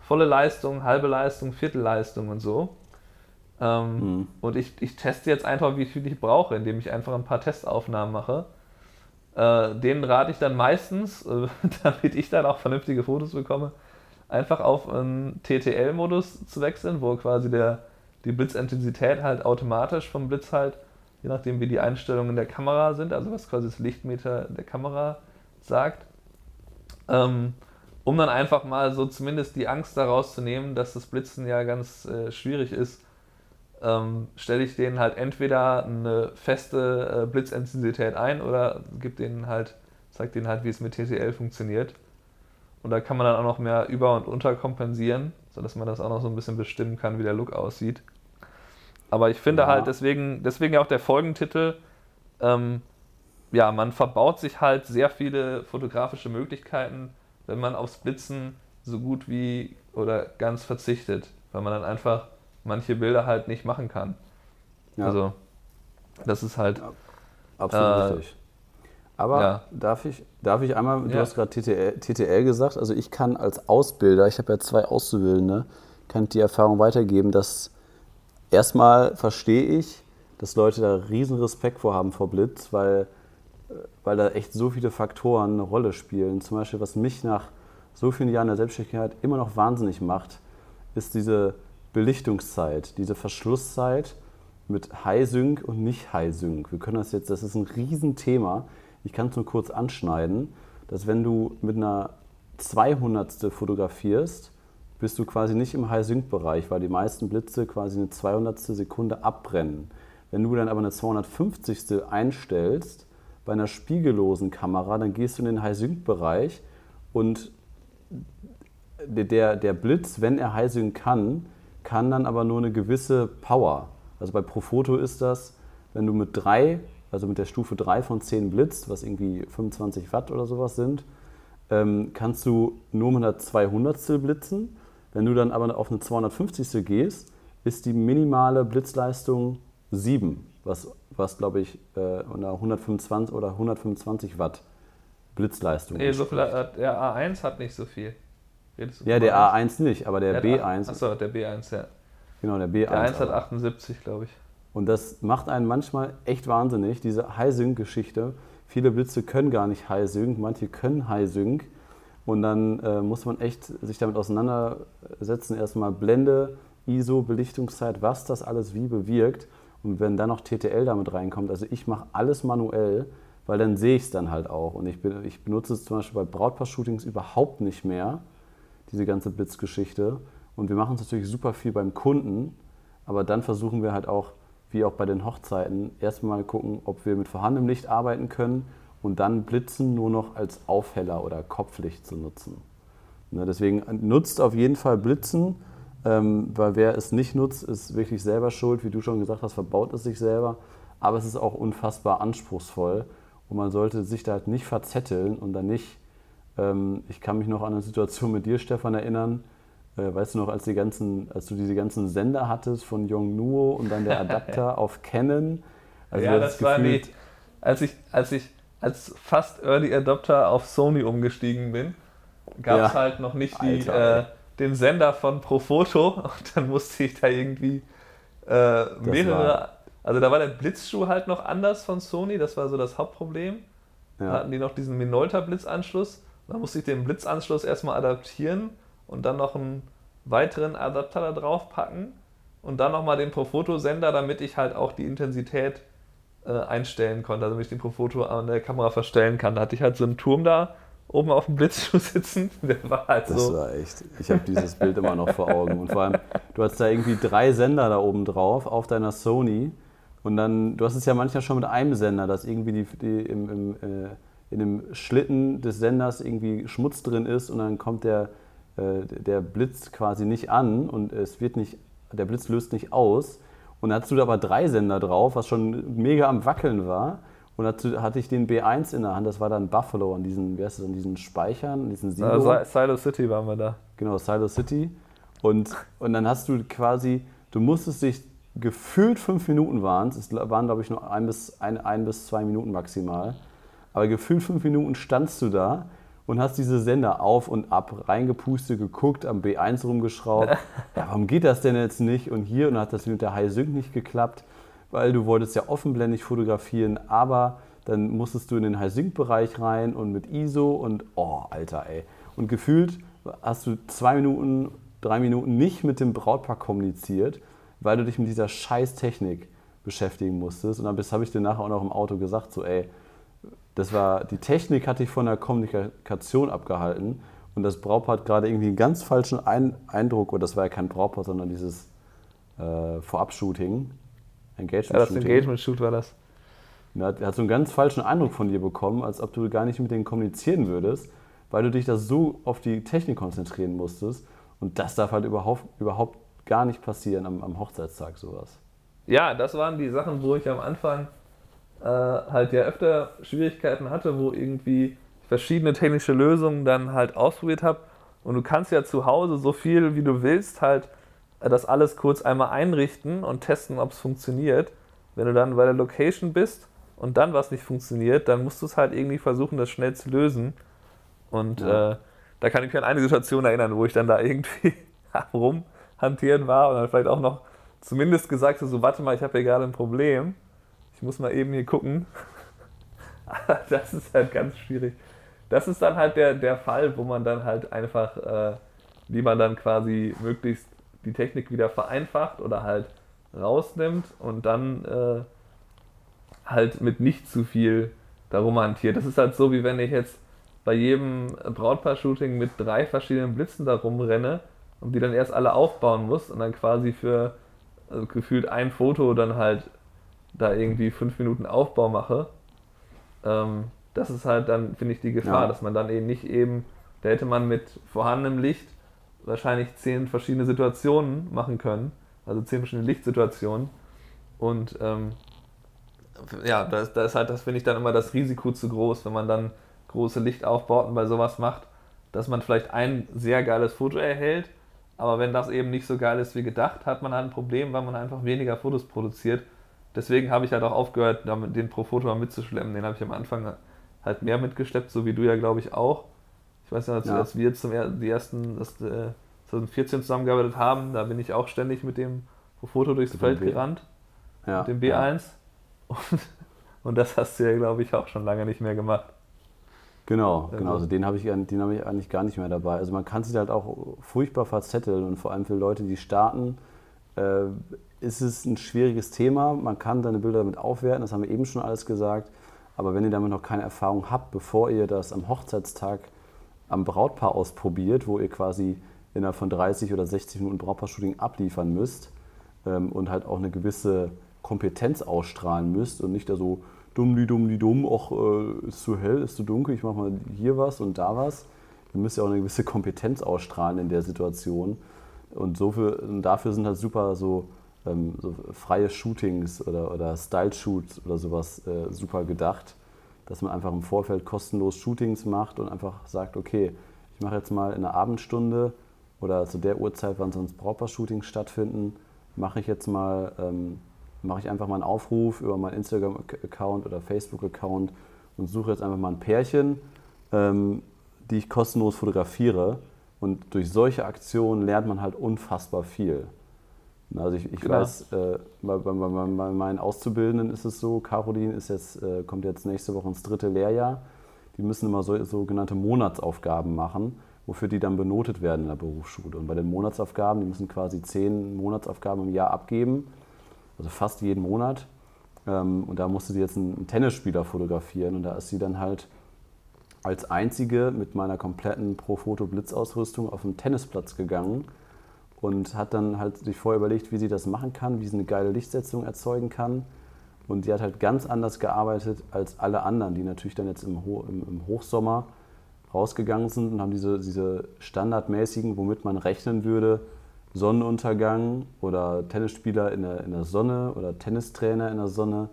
volle Leistung, halbe Leistung, Viertelleistung und so. Ähm, mhm. Und ich, ich teste jetzt einfach, wie viel ich brauche, indem ich einfach ein paar Testaufnahmen mache äh, denen rate ich dann meistens, äh, damit ich dann auch vernünftige Fotos bekomme, einfach auf einen TTL-Modus zu wechseln, wo quasi der, die Blitzintensität halt automatisch vom Blitz halt, je nachdem wie die Einstellungen der Kamera sind, also was quasi das Lichtmeter der Kamera sagt, ähm, um dann einfach mal so zumindest die Angst daraus zu nehmen, dass das Blitzen ja ganz äh, schwierig ist ähm, stelle ich denen halt entweder eine feste äh, Blitzintensität ein oder gebe denen halt, zeige denen halt, wie es mit TTL funktioniert. Und da kann man dann auch noch mehr über- und unterkompensieren, sodass man das auch noch so ein bisschen bestimmen kann, wie der Look aussieht. Aber ich finde ja. halt deswegen, deswegen auch der Folgentitel, ähm, ja, man verbaut sich halt sehr viele fotografische Möglichkeiten, wenn man aufs Blitzen so gut wie oder ganz verzichtet, weil man dann einfach manche Bilder halt nicht machen kann. Ja. Also, das ist halt. Ja, absolut äh, richtig. Aber ja. darf, ich, darf ich einmal, du hast gerade TTL, TTL gesagt, also ich kann als Ausbilder, ich habe ja zwei Auszubildende, kann die Erfahrung weitergeben, dass erstmal verstehe ich, dass Leute da riesen Respekt vor haben vor Blitz, weil, weil da echt so viele Faktoren eine Rolle spielen. Zum Beispiel, was mich nach so vielen Jahren der Selbstständigkeit immer noch wahnsinnig macht, ist diese Belichtungszeit, diese Verschlusszeit mit High Sync und nicht High Sync. Wir können das jetzt, das ist ein Riesenthema. Ich kann es nur kurz anschneiden, dass wenn du mit einer 200. fotografierst, bist du quasi nicht im High Sync Bereich, weil die meisten Blitze quasi eine 200. Sekunde abbrennen. Wenn du dann aber eine 250. einstellst bei einer spiegellosen Kamera, dann gehst du in den High Sync Bereich und der, der Blitz, wenn er High Sync kann, kann dann aber nur eine gewisse Power. Also bei Profoto ist das, wenn du mit 3, also mit der Stufe 3 von 10 blitzt, was irgendwie 25 Watt oder sowas sind, ähm, kannst du nur mit einer 200 blitzen. Wenn du dann aber auf eine 250 gehst, ist die minimale Blitzleistung 7, was, was glaube ich, äh, 125 oder 125 Watt Blitzleistung Nee, so viel hat, der A1 hat nicht so viel. Ja, der A1 nicht, aber der, der B1. Achso, der B1, ja. Genau, der B1. Der 1 hat 78, glaube ich. Und das macht einen manchmal echt wahnsinnig, diese High-Sync-Geschichte. Viele Blitze können gar nicht High-Sync, manche können High-Sync. Und dann äh, muss man echt sich damit auseinandersetzen, erstmal Blende, ISO, Belichtungszeit, was das alles wie bewirkt. Und wenn dann noch TTL damit reinkommt, also ich mache alles manuell, weil dann sehe ich es dann halt auch. Und ich, ich benutze es zum Beispiel bei Brautpaar-Shootings überhaupt nicht mehr diese ganze Blitzgeschichte. Und wir machen es natürlich super viel beim Kunden, aber dann versuchen wir halt auch, wie auch bei den Hochzeiten, erstmal gucken, ob wir mit vorhandenem Licht arbeiten können und dann Blitzen nur noch als Aufheller oder Kopflicht zu nutzen. Ne, deswegen nutzt auf jeden Fall Blitzen, ähm, weil wer es nicht nutzt, ist wirklich selber schuld. Wie du schon gesagt hast, verbaut es sich selber. Aber es ist auch unfassbar anspruchsvoll und man sollte sich da halt nicht verzetteln und dann nicht. Ähm, ich kann mich noch an eine Situation mit dir, Stefan, erinnern. Äh, weißt du noch, als, die ganzen, als du diese ganzen Sender hattest von Yongnuo und dann der Adapter auf Canon? Also ja, das, das war die, als ich, als ich als fast Early Adopter auf Sony umgestiegen bin, gab es ja. halt noch nicht die, äh, den Sender von Profoto und dann musste ich da irgendwie äh, mehrere. Also da war der Blitzschuh halt noch anders von Sony, das war so das Hauptproblem. Ja. Da hatten die noch diesen Minolta-Blitzanschluss. Da musste ich den Blitzanschluss erstmal adaptieren und dann noch einen weiteren Adapter da drauf packen und dann nochmal den Profoto-Sender, damit ich halt auch die Intensität äh, einstellen konnte, damit ich den Profoto an der Kamera verstellen kann. Da hatte ich halt so einen Turm da oben auf dem Blitzschuh sitzen. Der war halt das so. war echt. Ich habe dieses Bild immer noch vor Augen. Und vor allem, du hast da irgendwie drei Sender da oben drauf auf deiner Sony. Und dann, du hast es ja manchmal schon mit einem Sender, dass irgendwie die, die im, im, äh, in dem Schlitten des Senders irgendwie Schmutz drin ist und dann kommt der, äh, der Blitz quasi nicht an und es wird nicht, der Blitz löst nicht aus. Und dann hattest du da aber drei Sender drauf, was schon mega am Wackeln war. Und dazu hatte ich den B1 in der Hand, das war dann Buffalo an diesen, wie heißt das, an diesen Speichern, an diesen Silo. Ja, Silo City waren wir da. Genau, Silo City. Und, und dann hast du quasi, du musstest dich gefühlt fünf Minuten waren es, waren glaube ich nur ein bis, ein, ein bis zwei Minuten maximal, aber gefühlt fünf Minuten standst du da und hast diese Sender auf und ab reingepustet, geguckt, am B1 rumgeschraubt. ja, warum geht das denn jetzt nicht? Und hier, und dann hat das mit der High Sync nicht geklappt, weil du wolltest ja offenblendig fotografieren, aber dann musstest du in den High Sync Bereich rein und mit ISO und oh, Alter, ey. Und gefühlt hast du zwei Minuten, drei Minuten nicht mit dem Brautpaar kommuniziert, weil du dich mit dieser scheiß Technik beschäftigen musstest. Und dann habe ich dir nachher auch noch im Auto gesagt, so ey, das war, die Technik hat dich von der Kommunikation abgehalten und das Brautpaar hat gerade irgendwie einen ganz falschen Ein Eindruck, oder das war ja kein Brautpaar, sondern dieses äh, Vorab-Shooting. Engagement-Shooting. Ja, das Engagement-Shoot war das. Er hat, hat so einen ganz falschen Eindruck von dir bekommen, als ob du gar nicht mit denen kommunizieren würdest, weil du dich da so auf die Technik konzentrieren musstest. Und das darf halt überhaupt, überhaupt gar nicht passieren am, am Hochzeitstag, sowas. Ja, das waren die Sachen, wo ich am Anfang äh, halt ja öfter Schwierigkeiten hatte, wo irgendwie verschiedene technische Lösungen dann halt ausprobiert habe. Und du kannst ja zu Hause so viel wie du willst halt äh, das alles kurz einmal einrichten und testen, ob es funktioniert. Wenn du dann bei der Location bist und dann was nicht funktioniert, dann musst du es halt irgendwie versuchen, das schnell zu lösen. Und ja. äh, da kann ich mich an eine Situation erinnern, wo ich dann da irgendwie rumhantieren war und dann vielleicht auch noch zumindest gesagt habe, so warte mal, ich habe hier gerade ein Problem. Ich muss mal eben hier gucken. das ist halt ganz schwierig. Das ist dann halt der, der Fall, wo man dann halt einfach, äh, wie man dann quasi möglichst die Technik wieder vereinfacht oder halt rausnimmt und dann äh, halt mit nicht zu viel darum hantiert. Das ist halt so, wie wenn ich jetzt bei jedem Brautpaar-Shooting mit drei verschiedenen Blitzen da rumrenne und die dann erst alle aufbauen muss und dann quasi für also gefühlt ein Foto dann halt da irgendwie fünf Minuten Aufbau mache, ähm, das ist halt dann, finde ich, die Gefahr, ja. dass man dann eben nicht eben, da hätte man mit vorhandenem Licht wahrscheinlich zehn verschiedene Situationen machen können, also zehn verschiedene Lichtsituationen. Und ähm, ja, da ist, da ist halt, das finde ich dann immer das Risiko zu groß, wenn man dann große Lichtaufbauten bei sowas macht, dass man vielleicht ein sehr geiles Foto erhält, aber wenn das eben nicht so geil ist wie gedacht, hat man halt ein Problem, weil man einfach weniger Fotos produziert deswegen habe ich halt auch aufgehört, den Profoto mal mitzuschleppen. Den habe ich am Anfang halt mehr mitgeschleppt, so wie du ja, glaube ich, auch. Ich weiß ja, als, ja. als wir zum die ersten das, äh, 2014 zusammengearbeitet haben, da bin ich auch ständig mit dem Profoto durchs mit Feld gerannt. Ja. Mit dem B1. Ja. Und, und das hast du ja, glaube ich, auch schon lange nicht mehr gemacht. Genau, genau. Also den habe ich, hab ich eigentlich gar nicht mehr dabei. Also man kann sich halt auch furchtbar verzetteln und vor allem für Leute, die starten, äh, ist es ein schwieriges Thema. Man kann seine Bilder damit aufwerten, das haben wir eben schon alles gesagt. Aber wenn ihr damit noch keine Erfahrung habt, bevor ihr das am Hochzeitstag am Brautpaar ausprobiert, wo ihr quasi innerhalb von 30 oder 60 Minuten Brautpaar-Shooting abliefern müsst ähm, und halt auch eine gewisse Kompetenz ausstrahlen müsst und nicht da so dumm, die dumm, die dumm, ach, äh, ist zu hell, ist zu dunkel, ich mache mal hier was und da was. Ihr müsst ja auch eine gewisse Kompetenz ausstrahlen in der Situation. Und, so für, und dafür sind halt super so, ähm, so freie Shootings oder, oder Style-Shoots oder sowas äh, super gedacht, dass man einfach im Vorfeld kostenlos Shootings macht und einfach sagt, okay, ich mache jetzt mal in einer Abendstunde oder zu der Uhrzeit, wann sonst Brautpaar-Shootings stattfinden, mache ich jetzt mal, ähm, mache ich einfach mal einen Aufruf über meinen Instagram-Account oder Facebook-Account und suche jetzt einfach mal ein Pärchen, ähm, die ich kostenlos fotografiere. Und durch solche Aktionen lernt man halt unfassbar viel. Also ich, ich genau. weiß, äh, bei, bei, bei, bei, meinen Auszubildenden ist es so, Caroline ist jetzt, äh, kommt jetzt nächste Woche ins dritte Lehrjahr. Die müssen immer so, sogenannte Monatsaufgaben machen, wofür die dann benotet werden in der Berufsschule. Und bei den Monatsaufgaben, die müssen quasi zehn Monatsaufgaben im Jahr abgeben, also fast jeden Monat. Ähm, und da musste sie jetzt einen Tennisspieler fotografieren und da ist sie dann halt als einzige mit meiner kompletten Pro-Foto-Blitzausrüstung auf den Tennisplatz gegangen und hat dann halt sich vorher überlegt, wie sie das machen kann, wie sie eine geile Lichtsetzung erzeugen kann. Und sie hat halt ganz anders gearbeitet als alle anderen, die natürlich dann jetzt im, Ho im, im Hochsommer rausgegangen sind und haben diese, diese standardmäßigen, womit man rechnen würde, Sonnenuntergang oder Tennisspieler in der, in der Sonne oder Tennistrainer in der Sonne.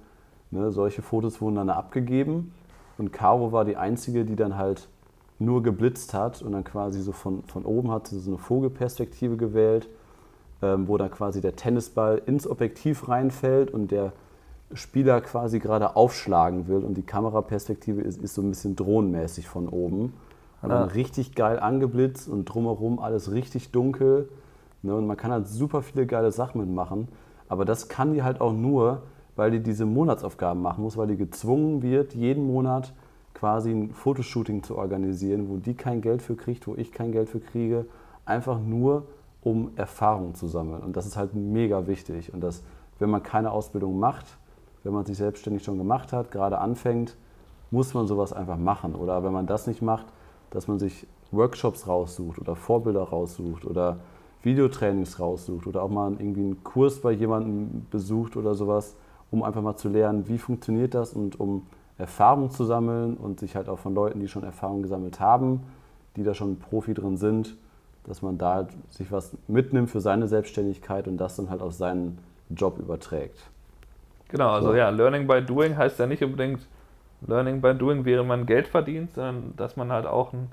Ne, solche Fotos wurden dann abgegeben. Und Caro war die Einzige, die dann halt nur geblitzt hat und dann quasi so von, von oben hat sie so eine Vogelperspektive gewählt, ähm, wo dann quasi der Tennisball ins Objektiv reinfällt und der Spieler quasi gerade aufschlagen will und die Kameraperspektive ist, ist so ein bisschen drohnenmäßig von oben. Und dann richtig geil angeblitzt und drumherum alles richtig dunkel. Ne? Und man kann halt super viele geile Sachen mitmachen. Aber das kann die halt auch nur, weil die diese Monatsaufgaben machen muss, weil die gezwungen wird, jeden Monat quasi ein Fotoshooting zu organisieren, wo die kein Geld für kriegt, wo ich kein Geld für kriege, einfach nur um Erfahrung zu sammeln. Und das ist halt mega wichtig. Und das, wenn man keine Ausbildung macht, wenn man sich selbstständig schon gemacht hat, gerade anfängt, muss man sowas einfach machen. Oder wenn man das nicht macht, dass man sich Workshops raussucht oder Vorbilder raussucht oder Videotrainings raussucht oder auch mal irgendwie einen Kurs bei jemandem besucht oder sowas, um einfach mal zu lernen, wie funktioniert das und um Erfahrung zu sammeln und sich halt auch von Leuten, die schon Erfahrung gesammelt haben, die da schon Profi drin sind, dass man da halt sich was mitnimmt für seine Selbstständigkeit und das dann halt auf seinen Job überträgt. Genau, also so. ja, Learning by Doing heißt ja nicht unbedingt Learning by Doing, während man Geld verdient, sondern dass man halt auch ein,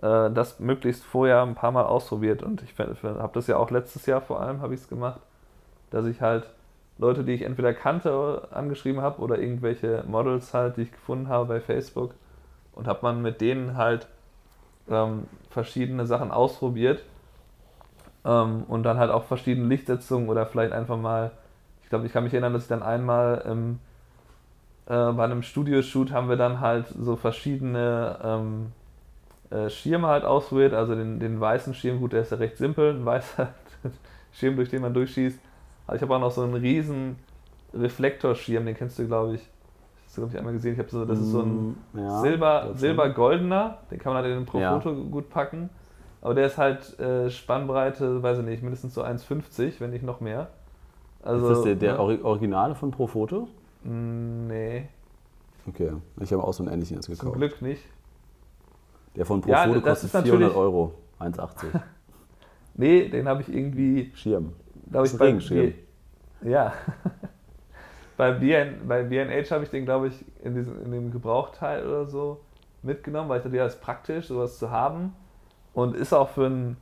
äh, das möglichst vorher ein paar Mal ausprobiert. Und ich habe das ja auch letztes Jahr vor allem, habe ich es gemacht, dass ich halt Leute, die ich entweder kannte, angeschrieben habe oder irgendwelche Models halt, die ich gefunden habe bei Facebook. Und habe man mit denen halt ähm, verschiedene Sachen ausprobiert. Ähm, und dann halt auch verschiedene Lichtsetzungen oder vielleicht einfach mal, ich glaube, ich kann mich erinnern, dass ich dann einmal ähm, äh, bei einem Studioshoot haben wir dann halt so verschiedene ähm, äh, Schirme halt ausprobiert, also den, den weißen Schirm, gut, der ist ja recht simpel, ein weißer Schirm, durch den man durchschießt aber ich habe auch noch so einen riesen Reflektorschirm, den kennst du, glaube ich. Du, glaube ich, einmal gesehen. Ich habe so, das ist so ein mm, ja, Silber, Silber-goldener, den kann man halt in den Profoto ja. gut packen. Aber der ist halt äh, Spannbreite, weiß ich nicht, mindestens so 1,50, wenn nicht noch mehr. Also, ist das der, der ja. Originale von Profoto? Mm, nee. Okay, ich habe auch so einen ähnlichen jetzt gekauft. Zum Glück nicht. Der von Profoto ja, kostet 400 Euro, 1,80. nee, den habe ich irgendwie. Schirm glaube ich, bei, B, ja. bei, BN, bei BNH habe ich den, glaube ich, in, diesem, in dem Gebrauchteil oder so mitgenommen, weil ich dachte, ja, ist praktisch, sowas zu haben. Und ist auch für, ein,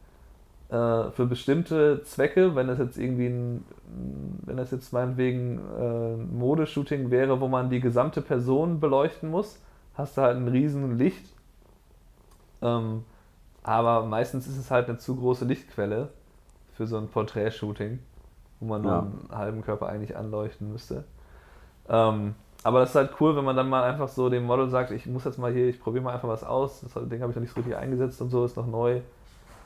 äh, für bestimmte Zwecke, wenn das jetzt irgendwie ein, wenn das jetzt meinetwegen äh, Modeshooting wäre, wo man die gesamte Person beleuchten muss, hast du halt ein riesen Licht. Ähm, aber meistens ist es halt eine zu große Lichtquelle für so ein Porträt-Shooting, wo man nur ja. einen halben Körper eigentlich anleuchten müsste. Ähm, aber das ist halt cool, wenn man dann mal einfach so dem Model sagt, ich muss jetzt mal hier, ich probiere mal einfach was aus. Das Ding habe ich noch nicht so richtig eingesetzt und so, ist noch neu.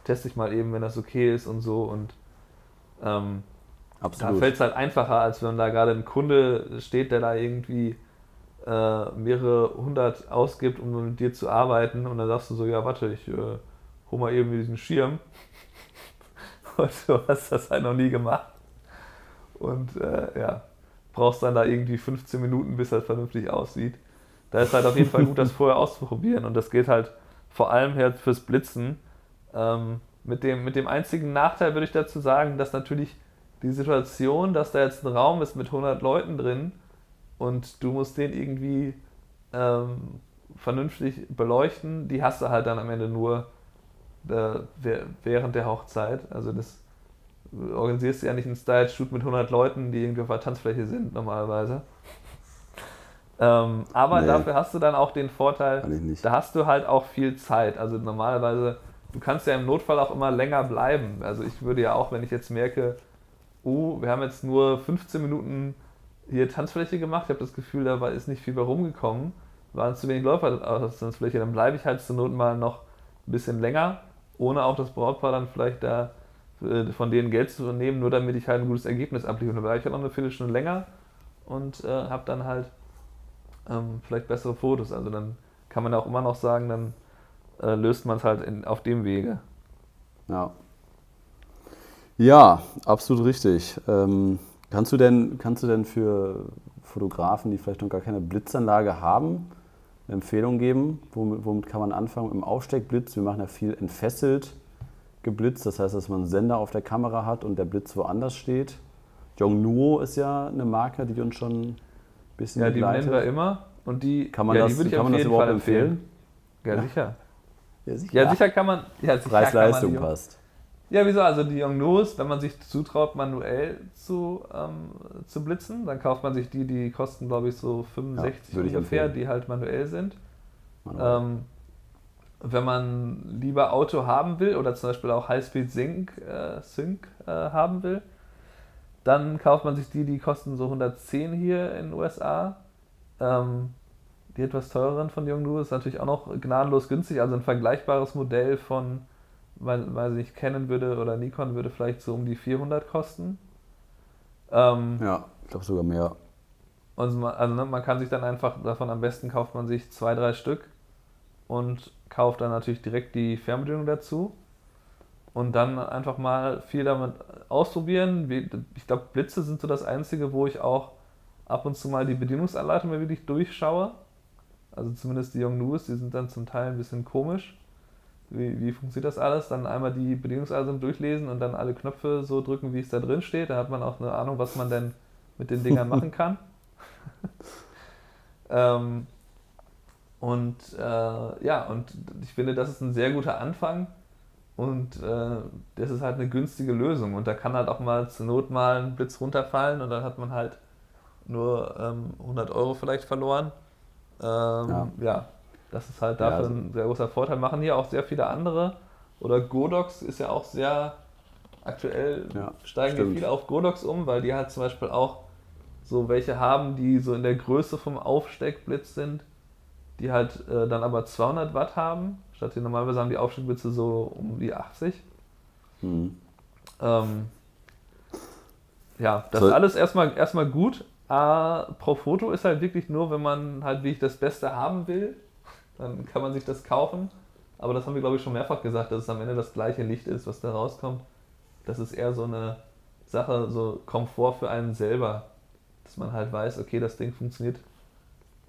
Teste ich mal eben, wenn das okay ist und so. Und ähm, da fällt es halt einfacher, als wenn da gerade ein Kunde steht, der da irgendwie äh, mehrere hundert ausgibt, um mit dir zu arbeiten. Und dann sagst du so, ja, warte, ich äh, hol mal eben diesen Schirm und du hast das halt noch nie gemacht. Und äh, ja, brauchst dann da irgendwie 15 Minuten, bis das vernünftig aussieht. Da ist halt auf jeden Fall gut, das vorher auszuprobieren. Und das geht halt vor allem halt fürs Blitzen. Ähm, mit, dem, mit dem einzigen Nachteil würde ich dazu sagen, dass natürlich die Situation, dass da jetzt ein Raum ist mit 100 Leuten drin und du musst den irgendwie ähm, vernünftig beleuchten, die hast du halt dann am Ende nur während der Hochzeit. Also das du organisierst ja nicht einen Style-Shoot mit 100 Leuten, die irgendwie auf der Tanzfläche sind normalerweise. Ähm, aber nee. dafür hast du dann auch den Vorteil, da hast du halt auch viel Zeit. Also normalerweise, du kannst ja im Notfall auch immer länger bleiben. Also ich würde ja auch, wenn ich jetzt merke, oh, wir haben jetzt nur 15 Minuten hier Tanzfläche gemacht, ich habe das Gefühl, da ist nicht viel bei rumgekommen, waren zu wenig Läufer auf der Tanzfläche, dann bleibe ich halt zur Not mal noch ein bisschen länger, ohne auch das Brautpaar dann vielleicht da äh, von denen Geld zu nehmen, nur damit ich halt ein gutes Ergebnis abliefere. Da war ich halt noch eine Viertelstunde länger und äh, habe dann halt ähm, vielleicht bessere Fotos. Also dann kann man auch immer noch sagen, dann äh, löst man es halt in, auf dem Wege. Ja. Ja, absolut richtig. Ähm, kannst, du denn, kannst du denn für Fotografen, die vielleicht noch gar keine Blitzanlage haben, Empfehlung geben? Womit, womit kann man anfangen? Im Aufsteckblitz, wir machen ja viel entfesselt geblitzt, das heißt, dass man einen Sender auf der Kamera hat und der Blitz woanders steht. Yongnuo ist ja eine Marke, die uns schon ein bisschen Ja, die begleitet. nennen wir immer und die, kann man ja, das, die kann man das Fall empfehlen? empfehlen. Ja, Ja. sicher. Ja, sicher. Ja, sicher kann man. Ja, Preis-Leistung passt. Ja, wieso? Also die Yongnuos, wenn man sich zutraut, manuell zu, ähm, zu blitzen, dann kauft man sich die, die kosten, glaube ich, so 65 würde ich ungefähr, empfehlen. die halt manuell sind. Manuell. Ähm, wenn man lieber Auto haben will oder zum Beispiel auch Highspeed Sync, äh, Sync äh, haben will, dann kauft man sich die, die kosten so 110 hier in den USA. Ähm, die etwas teureren von Yongnuo ist natürlich auch noch gnadenlos günstig, also ein vergleichbares Modell von, weil, weil ich kennen würde oder Nikon würde vielleicht so um die 400 kosten. Ähm, ja, ich glaube sogar mehr. und man, also ne, man kann sich dann einfach davon am besten kauft man sich zwei, drei Stück und kauft dann natürlich direkt die Fernbedienung dazu und dann einfach mal viel damit ausprobieren. Ich glaube, Blitze sind so das Einzige, wo ich auch ab und zu mal die Bedienungsanleitung mir wirklich durchschaue. Also zumindest die Yongnuos, die sind dann zum Teil ein bisschen komisch. Wie, wie funktioniert das alles? Dann einmal die Bedienungsanleitung durchlesen und dann alle Knöpfe so drücken, wie es da drin steht. Da hat man auch eine Ahnung, was man denn mit den Dingern machen kann. ähm, und äh, ja, und ich finde, das ist ein sehr guter Anfang und äh, das ist halt eine günstige Lösung. Und da kann halt auch mal zur Not mal ein Blitz runterfallen und dann hat man halt nur ähm, 100 Euro vielleicht verloren. Ähm, ja. Ja. Das ist halt Ja, dafür also- ein sehr großer Vorteil. Machen hier auch sehr viele andere. Oder Godox ist ja auch sehr aktuell, Ja, steigen stimmt. hier viele auf Godox um, weil die halt zum Beispiel auch so welche haben, die so in der Größe vom Aufsteckblitz sind, die halt äh, dann aber 200 Watt haben. Statt die normalerweise haben die Aufsteckblitze so um die 80. Hm. Ähm, ja, das So- ist alles erstmal, erstmal gut. Äh, pro Foto ist halt wirklich nur, wenn man halt wirklich das Beste haben will, dann kann man sich das kaufen. Aber das haben wir, glaube ich, schon mehrfach gesagt, dass es am Ende das gleiche Licht ist, was da rauskommt. Das ist eher so eine Sache, so Komfort für einen selber. Dass man halt weiß, okay, das Ding funktioniert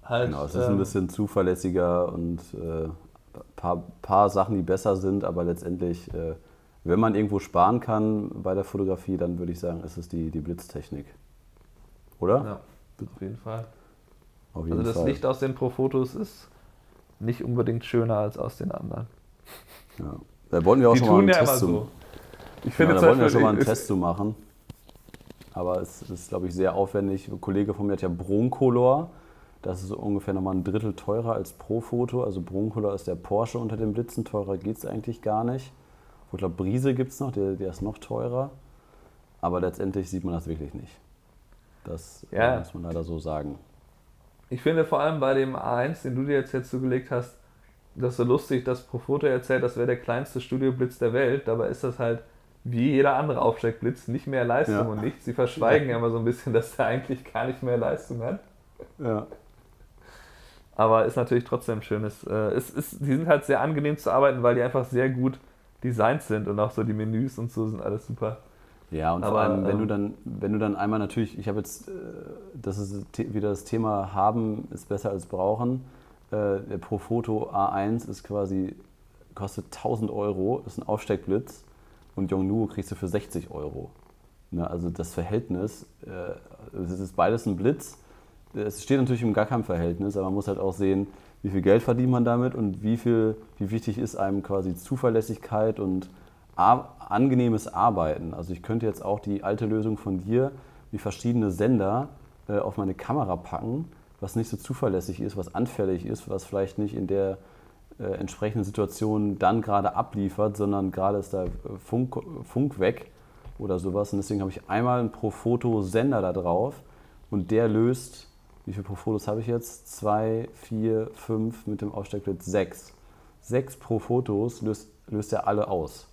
halt. Genau, es ist ein ähm, bisschen zuverlässiger und äh, paar, paar Sachen, die besser sind, aber letztendlich, äh, wenn man irgendwo sparen kann bei der Fotografie, dann würde ich sagen, ist es die, die Blitztechnik. Oder? Ja, auf jeden Fall. Auf jeden Also das Fall. Licht aus den Pro-Fotos ist nicht unbedingt schöner als aus den anderen. Ja. Da wollten wir auch Die schon mal einen ja Test zu so. Ich Ja, finde da zum wollten wir schon mal einen Test zu machen. Aber es ist, glaube ich, sehr aufwendig. Ein Kollege von mir hat ja Broncolor. Das ist so ungefähr nochmal ein Drittel teurer als Pro-Foto. Also Broncolor ist der Porsche unter den Blitzen. Teurer geht es eigentlich gar nicht. Ich glaube, Brise gibt es noch, der, der ist noch teurer. Aber letztendlich sieht man das wirklich nicht. Das äh, Ja. muss man leider so sagen. Ich finde vor allem bei dem A1, den du dir jetzt, jetzt zugelegt hast, das so lustig, dass Profoto erzählt, das wäre der kleinste Studioblitz der Welt. Dabei ist das halt wie jeder andere Aufsteckblitz nicht mehr Leistung Ja. und nichts. Sie verschweigen ja immer so ein bisschen, dass der eigentlich gar nicht mehr Leistung hat. Ja. Aber ist natürlich trotzdem schön. Es, äh, es ist, die sind halt sehr angenehm zu arbeiten, weil die einfach sehr gut designt sind und auch so die Menüs und so sind alles super. Ja, und vor Aber, allem, wenn du ähm, dann, wenn du dann einmal natürlich, ich habe jetzt, äh, das ist wieder das Thema haben ist besser als brauchen. Äh, Der Profoto A1 ist quasi, kostet 1000 Euro, ist ein Aufsteckblitz und Yongnuo kriegst du für 60 Euro. Ne, also das Verhältnis, äh, es ist beides ein Blitz. Es steht natürlich im gar keinem Verhältnis, aber man muss halt auch sehen, wie viel Geld verdient man damit und wie, viel, wie wichtig ist einem quasi Zuverlässigkeit und ar angenehmes Arbeiten. Also ich könnte jetzt auch die alte Lösung von dir, wie verschiedene Sender äh, auf meine Kamera packen, was nicht so zuverlässig ist, was anfällig ist, was vielleicht nicht in der äh, entsprechenden Situation dann gerade abliefert, sondern gerade ist da äh, Funk, Funk weg oder sowas. Und deswegen habe ich einmal einen Pro-Foto-Sender da drauf und der löst, wie viele Pro-Fotos habe ich jetzt? Zwei, vier, fünf mit dem Aufsteckblitz sechs. Sechs Pro-Fotos löst, löst er alle aus.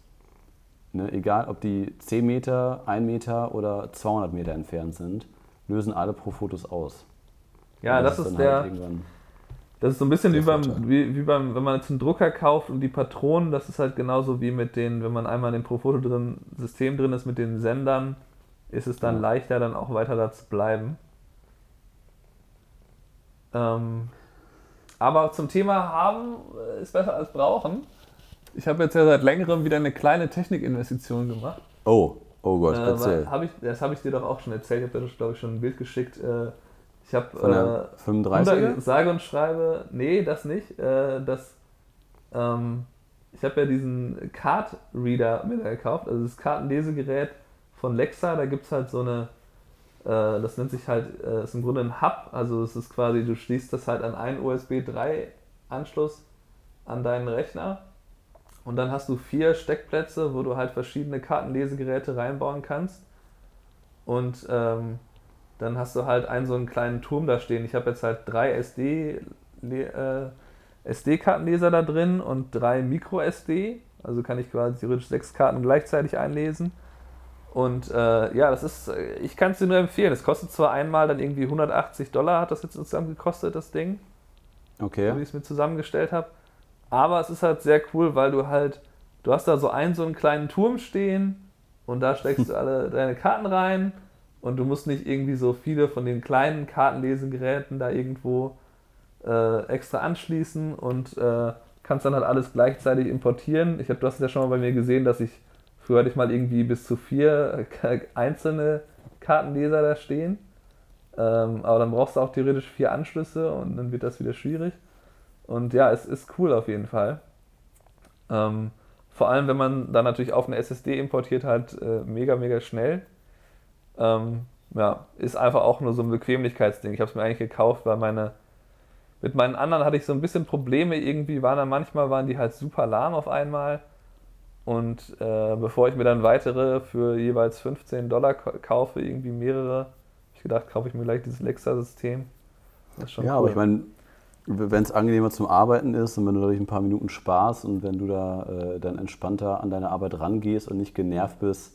Ne, egal, ob die 10 Meter, 1 Meter oder 200 Meter entfernt sind, lösen alle Pro-Fotos aus. Ja, Und das ist der. halt Das ist so ein bisschen wie beim, wie, wie beim, wenn man jetzt einen Drucker kauft und die Patronen, das ist halt genauso wie mit den, wenn man einmal in dem Profoto drin, System drin ist mit den Sendern, ist es dann Ja. leichter, dann auch weiter da zu bleiben. Ähm, aber zum Thema haben ist besser als brauchen. Ich habe jetzt ja seit längerem wieder eine kleine Technikinvestition gemacht. Oh, oh Gott, Äh, erzähl. hab ich, das habe ich dir doch auch schon erzählt. Ich habe dir, glaube ich, schon ein Bild geschickt. Äh, ich habe der 35er? sage und schreibe, nee, das nicht. Äh, das, ähm, ich habe ja diesen Card Reader mir gekauft, also das Kartenlesegerät von Lexa. Da gibt es halt so eine, äh, das nennt sich halt, äh, ist im Grunde ein Hub. Also es ist quasi, du schließt das halt an einen USB 3 Anschluss an deinen Rechner. Und dann hast du vier Steckplätze, wo du halt verschiedene Kartenlesegeräte reinbauen kannst. Und ähm, dann hast du halt einen so einen kleinen Turm da stehen. Ich habe jetzt halt drei SD, äh, SD-Kartenleser da drin und drei Micro-SD. Also kann ich quasi theoretisch sechs Karten gleichzeitig einlesen. Und äh, ja, das ist, ich kann es dir nur empfehlen. Es kostet zwar einmal dann irgendwie 180 Dollar, hat das jetzt insgesamt gekostet, das Ding so wie Okay. ich es mir zusammengestellt habe. Aber es ist halt sehr cool, weil du halt, du hast da so einen so einen kleinen Turm stehen und da steckst du alle deine Karten rein und du musst nicht irgendwie so viele von den kleinen Kartenlesegeräten da irgendwo äh, extra anschließen und äh, kannst dann halt alles gleichzeitig importieren. Ich habe, du hast ja schon mal bei mir gesehen, dass ich früher hatte ich mal irgendwie bis zu vier äh, einzelne Kartenleser da stehen. Ähm, aber dann brauchst du auch theoretisch vier Anschlüsse und dann wird das wieder schwierig. Und ja, es ist cool auf jeden Fall. Ähm, vor allem, wenn man dann natürlich auf eine SSD importiert, halt äh, mega, mega schnell. Ähm, ja, ist einfach auch nur so ein Bequemlichkeitsding. Ich habe es mir eigentlich gekauft, weil meine. Mit meinen anderen hatte ich so ein bisschen Probleme. Irgendwie waren dann manchmal waren die halt super lahm auf einmal. Und äh, bevor ich mir dann weitere für jeweils 15 Dollar ka- kaufe, irgendwie mehrere, habe ich gedacht, kaufe ich mir gleich dieses Lexa-System. Ja, cool. aber ich meine, wenn es angenehmer zum Arbeiten ist und wenn du dadurch ein paar Minuten sparst und wenn du da äh, dann entspannter an deine Arbeit rangehst und nicht genervt bist,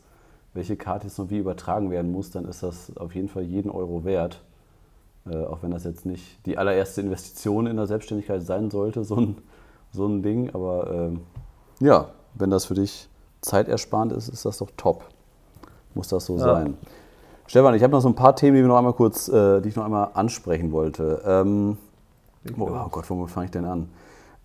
welche Karte jetzt noch wie übertragen werden muss, dann ist das auf jeden Fall jeden Euro wert. Äh, auch wenn das jetzt nicht die allererste Investition in der Selbstständigkeit sein sollte, so ein, so ein Ding. Aber ähm, ja, wenn das für dich zeitersparend ist, ist das doch top. Muss das so Ja. sein. Stefan, ich habe noch so ein paar Themen, die, noch einmal kurz, äh, die ich noch einmal ansprechen wollte. Ähm, oh, oh Gott, womit fange ich denn an?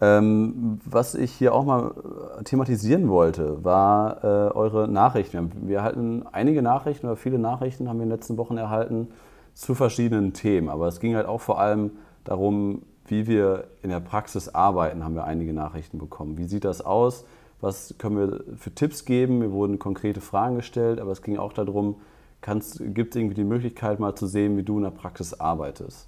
Ähm, was ich hier auch mal äh, thematisieren wollte, war äh, eure Nachrichten. Wir erhalten einige Nachrichten oder viele Nachrichten haben wir in den letzten Wochen erhalten zu verschiedenen Themen. Aber es ging halt auch vor allem darum, wie wir in der Praxis arbeiten, haben wir einige Nachrichten bekommen. Wie sieht das aus? Was können wir für Tipps geben? Mir wurden konkrete Fragen gestellt, aber es ging auch darum, gibt es irgendwie die Möglichkeit mal zu sehen, wie du in der Praxis arbeitest?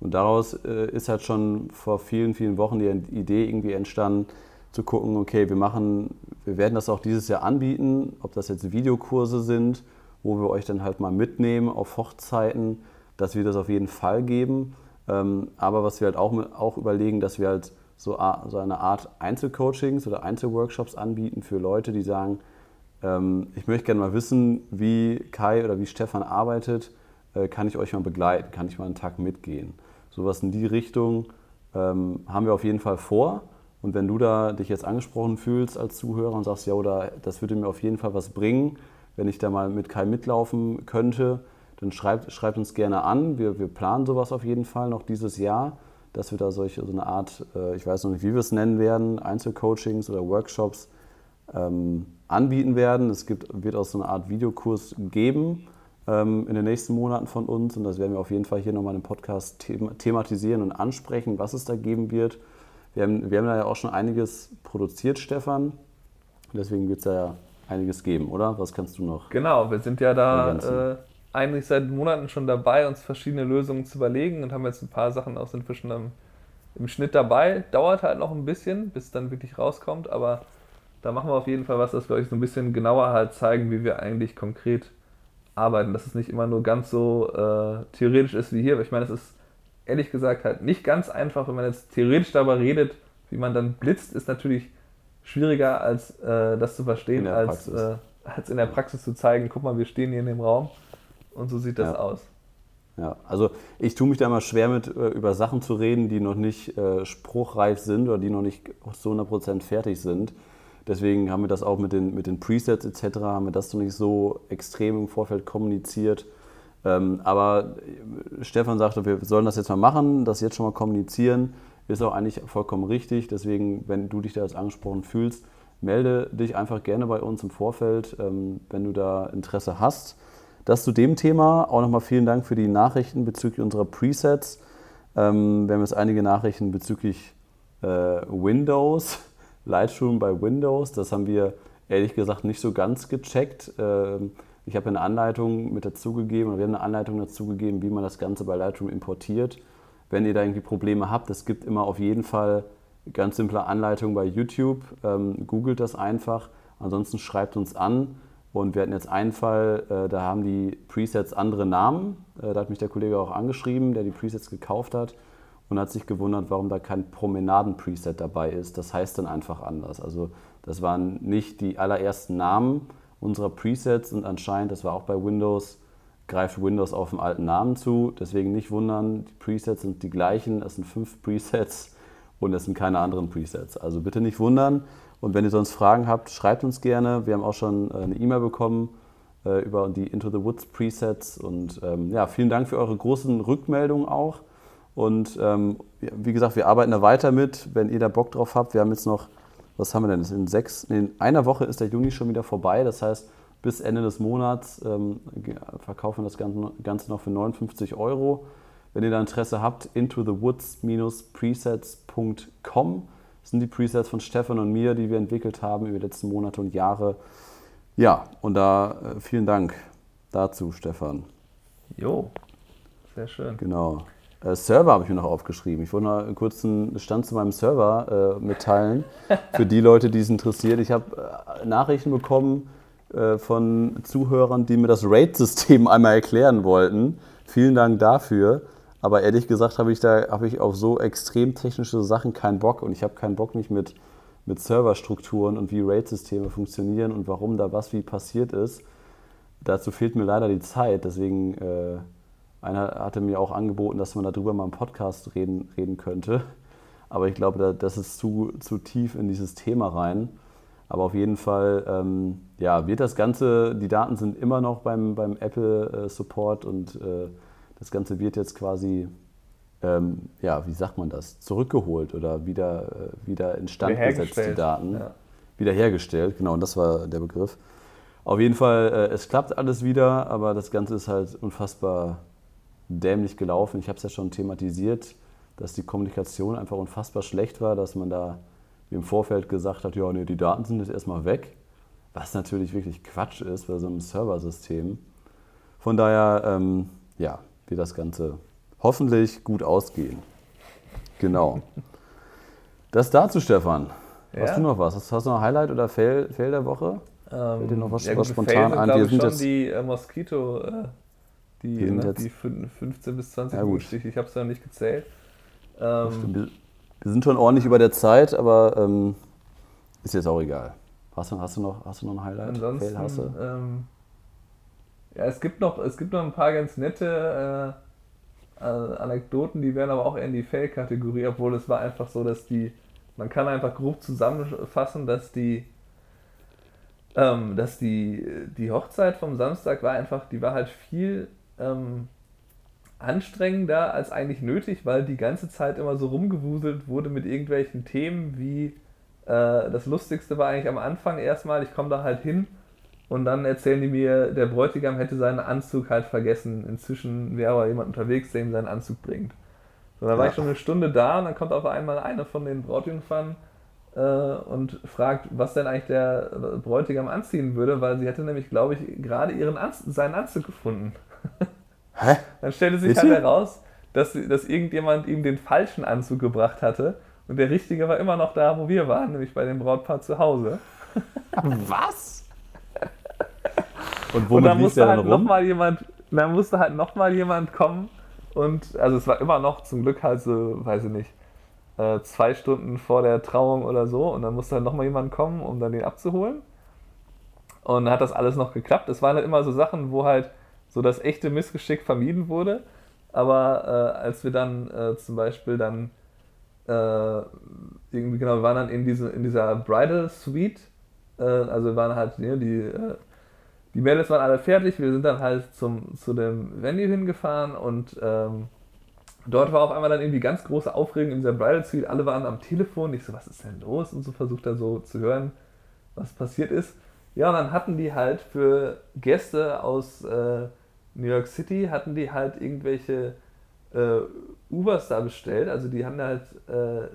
Und daraus äh, ist halt schon vor vielen, vielen Wochen die Idee irgendwie entstanden, zu gucken, okay, wir machen, wir werden das auch dieses Jahr anbieten, ob das jetzt Videokurse sind, wo wir euch dann halt mal mitnehmen auf Hochzeiten, dass wir das auf jeden Fall geben. Ähm, aber was wir halt auch, auch überlegen, dass wir halt so, so eine Art Einzelcoachings oder Einzelworkshops anbieten für Leute, die sagen, ähm, ich möchte gerne mal wissen, wie Kai oder wie Stefan arbeitet, äh, kann ich euch mal begleiten, kann ich mal einen Tag mitgehen. Sowas in die Richtung ähm, haben wir auf jeden Fall vor. Und wenn du da dich jetzt angesprochen fühlst als Zuhörer und sagst, ja, oder das würde mir auf jeden Fall was bringen, wenn ich da mal mit Kai mitlaufen könnte, dann schreibt, schreibt uns gerne an. Wir, wir planen sowas auf jeden Fall noch dieses Jahr, dass wir da solche, so eine Art, äh, ich weiß noch nicht, wie wir es nennen werden, Einzelcoachings oder Workshops ähm, anbieten werden. Es gibt, wird auch so eine Art Videokurs geben ähm, in den nächsten Monaten von uns und das werden wir auf jeden Fall hier nochmal im Podcast thematisieren und ansprechen, was es da geben wird. Wir haben, wir haben da ja auch schon einiges produziert, Stefan. Deswegen wird es ja einiges geben, oder? Was kannst du noch? Genau, wir sind ja da äh, eigentlich seit Monaten schon dabei, uns verschiedene Lösungen zu überlegen und haben jetzt ein paar Sachen auch inzwischen im, im Schnitt dabei. Dauert halt noch ein bisschen, bis es dann wirklich rauskommt, aber da machen wir auf jeden Fall was, dass wir euch so ein bisschen genauer halt zeigen, wie wir eigentlich konkret arbeiten. Dass es nicht immer nur ganz so äh, theoretisch ist wie hier. Aber ich meine, es ist ehrlich gesagt halt nicht ganz einfach, wenn man jetzt theoretisch darüber redet, wie man dann blitzt, ist natürlich schwieriger als äh, das zu verstehen, als, äh, als in der Praxis zu zeigen, guck mal, wir stehen hier in dem Raum und so sieht das ja. aus. Ja, also ich tue mich da immer schwer mit, äh, über Sachen zu reden, die noch nicht äh, spruchreif sind oder die noch nicht zu 100% fertig sind. Deswegen haben wir das auch mit den, mit den Presets etc., haben wir das noch nicht so extrem im Vorfeld kommuniziert. Ähm, aber äh, Stefan sagte, wir sollen das jetzt mal machen, das jetzt schon mal kommunizieren. Ist auch eigentlich vollkommen richtig. Deswegen, wenn du dich da jetzt angesprochen fühlst, melde dich einfach gerne bei uns im Vorfeld, ähm, wenn du da Interesse hast. Das zu dem Thema. Auch nochmal vielen Dank für die Nachrichten bezüglich unserer Presets. Ähm, wir haben jetzt einige Nachrichten bezüglich äh, Windows, Lightroom bei Windows. Das haben wir ehrlich gesagt nicht so ganz gecheckt. Ähm, ich habe eine Anleitung mit dazugegeben, wir haben eine Anleitung dazugegeben, wie man das Ganze bei Lightroom importiert. Wenn ihr da irgendwie Probleme habt, es gibt immer auf jeden Fall ganz simple Anleitungen bei YouTube. Ähm, googelt das einfach. Ansonsten schreibt uns an. Und wir hatten jetzt einen Fall, äh, da haben die Presets andere Namen. Äh, da hat mich der Kollege auch angeschrieben, der die Presets gekauft hat und hat sich gewundert, warum da kein Promenaden-Preset dabei ist. Das heißt dann einfach anders. Also das waren nicht die allerersten Namen unserer Presets und anscheinend, das war auch bei Windows, greift Windows auf den alten Namen zu. Deswegen nicht wundern, die Presets sind die gleichen. Es sind fünf Presets und es sind keine anderen Presets. Also bitte nicht wundern. Und wenn ihr sonst Fragen habt, schreibt uns gerne. Wir haben auch schon äh, eine E-Mail bekommen äh, über die Into the Woods Presets. Und ähm, ja, vielen Dank für eure großen Rückmeldungen auch. Und ähm, wie gesagt, wir arbeiten da weiter mit, wenn ihr da Bock drauf habt. Wir haben jetzt noch, was haben wir denn? In, sechs, in einer Woche ist der Juni schon wieder vorbei. Das heißt, bis Ende des Monats ähm, verkaufen wir das Ganze noch für 59 Euro. Wenn ihr da Interesse habt, into the woods-presets.com das sind die Presets von Stefan und mir, die wir entwickelt haben über die letzten Monate und Jahre. Ja, und da äh, vielen Dank dazu, Stefan. Jo, sehr schön. Genau. Äh, Server habe ich mir noch aufgeschrieben. Ich wollte noch einen kurzen Stand zu meinem Server äh, mitteilen, für die Leute, die es interessiert. Ich habe äh, Nachrichten bekommen äh, von Zuhörern, die mir das RAID-System einmal erklären wollten. Vielen Dank dafür. Aber ehrlich gesagt habe ich da habe ich auf so extrem technische Sachen keinen Bock und ich habe keinen Bock nicht mit, mit Serverstrukturen und wie RAID-Systeme funktionieren und warum da was wie passiert ist. Dazu fehlt mir leider die Zeit. Deswegen äh, einer hatte mir auch angeboten, dass man darüber mal im Podcast reden, reden könnte. Aber ich glaube, das ist zu, zu tief in dieses Thema rein. Aber auf jeden Fall, ähm, ja, wird das Ganze, die Daten sind immer noch beim, beim Apple äh, Support und äh, das Ganze wird jetzt quasi, ähm, ja, wie sagt man das, zurückgeholt oder wieder, äh, wieder instand gesetzt, die Daten. Ja. Wiederhergestellt, genau, und das war der Begriff. Auf jeden Fall, äh, es klappt alles wieder, aber das Ganze ist halt unfassbar dämlich gelaufen. Ich habe es ja schon thematisiert, dass die Kommunikation einfach unfassbar schlecht war, dass man da im Vorfeld gesagt hat, ja, nee, die Daten sind jetzt erstmal weg. Was natürlich wirklich Quatsch ist bei so einem Serversystem. Von daher, ähm, ja, wird das Ganze hoffentlich gut ausgehen. Genau. Das dazu, Stefan. Ja. Hast du noch was? Hast, du noch ein Highlight oder Fail, Fail der Woche? Ähm, Fällt dir noch was, ja, was spontan ein? Wir sind schon jetzt, die äh, Moskito, äh, die, ne, die 15 bis 20 ja, Stiche. Ich habe es ja nicht gezählt. Ähm, wir, sind schon ordentlich über der Zeit, aber ähm, ist jetzt auch egal. Hast du, hast du, noch, hast du noch ein Highlight? Ansonsten? Ähm, ja, es gibt noch, es gibt noch ein paar ganz nette äh, Anekdoten, die werden aber auch eher in die Fail-Kategorie, obwohl es war einfach so, dass die, man kann einfach grob zusammenfassen, dass die ähm, dass die, die Hochzeit vom Samstag war einfach, die war halt viel ähm, anstrengender als eigentlich nötig, weil die ganze Zeit immer so rumgewuselt wurde mit irgendwelchen Themen wie äh, das Lustigste war eigentlich am Anfang erstmal, ich komme da halt hin und dann erzählen die mir, der Bräutigam hätte seinen Anzug halt vergessen. Inzwischen wäre aber jemand unterwegs, der ihm seinen Anzug bringt. So, dann ja. war ich schon eine Stunde da und dann kommt auf einmal einer von den Brautjungfern äh, und fragt, was denn eigentlich der Bräutigam anziehen würde, weil sie hätte nämlich, glaube ich, gerade ihren Anz seinen Anzug gefunden. Hä? Dann stellte sich Ist halt heraus, dass, dass irgendjemand ihm den falschen Anzug gebracht hatte und der richtige war immer noch da, wo wir waren, nämlich bei dem Brautpaar zu Hause. Was? Und, und dann musste halt noch mal jemand, dann musste halt noch mal jemand kommen und also es war immer noch zum Glück halt so, weiß ich nicht, äh, zwei Stunden vor der Trauung oder so und dann musste halt noch mal jemand kommen, um dann den abzuholen. Und dann hat das alles noch geklappt. Es waren halt immer so Sachen, wo halt so das echte Missgeschick vermieden wurde. Aber äh, als wir dann äh, zum Beispiel dann äh, irgendwie genau, wir waren dann in, diese, in dieser Bridal Suite, äh, also wir waren halt ne, die die Mädels waren alle fertig, wir sind dann halt zum, zu dem Venue hingefahren und ähm, dort war auf einmal dann irgendwie ganz große Aufregung in dieser Bridal Suite. Alle waren am Telefon. Ich so, was ist denn los? Und so versucht dann so zu hören, was passiert ist. Ja, und dann hatten die halt für Gäste aus äh, New York City, hatten die halt irgendwelche äh, Ubers da bestellt. Also die haben halt äh,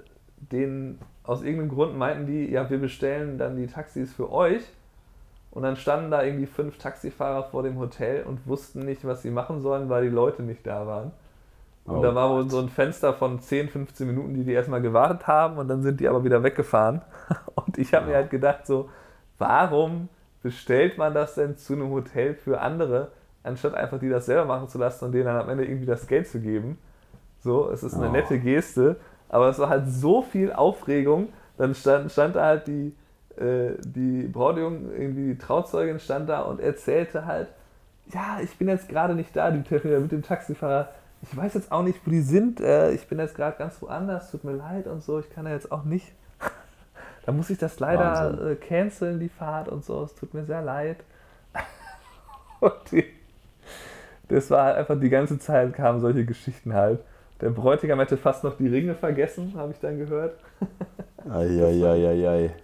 den, aus irgendeinem Grund meinten die, ja, wir bestellen dann die Taxis für euch. Und dann standen da irgendwie fünf Taxifahrer vor dem Hotel und wussten nicht, was sie machen sollen, weil die Leute nicht da waren. Und oh da war wohl so ein Fenster von 10, 15 Minuten, die die erstmal gewartet haben und dann sind die aber wieder weggefahren. Und ich habe ja. mir halt gedacht, so, warum bestellt man das denn zu einem Hotel für andere, anstatt einfach die das selber machen zu lassen und denen dann am Ende irgendwie das Geld zu geben? So, es ist eine oh. nette Geste, aber es war halt so viel Aufregung. Dann stand, stand da halt die, äh, die Brautjung, irgendwie die Trauzeugin stand da und erzählte halt, ja, ich bin jetzt gerade nicht da, die Techniker mit dem Taxifahrer. Ich weiß jetzt auch nicht, wo die sind. Äh, ich bin jetzt gerade ganz woanders, tut mir leid und so. Ich kann da jetzt auch nicht. da muss ich das leider äh, canceln, die Fahrt und so. Es tut mir sehr leid. die, das war halt einfach die ganze Zeit kamen solche Geschichten halt. Der Bräutigam hätte fast noch die Ringe vergessen, habe ich dann gehört. Eieieiei. Ei, ei, ei,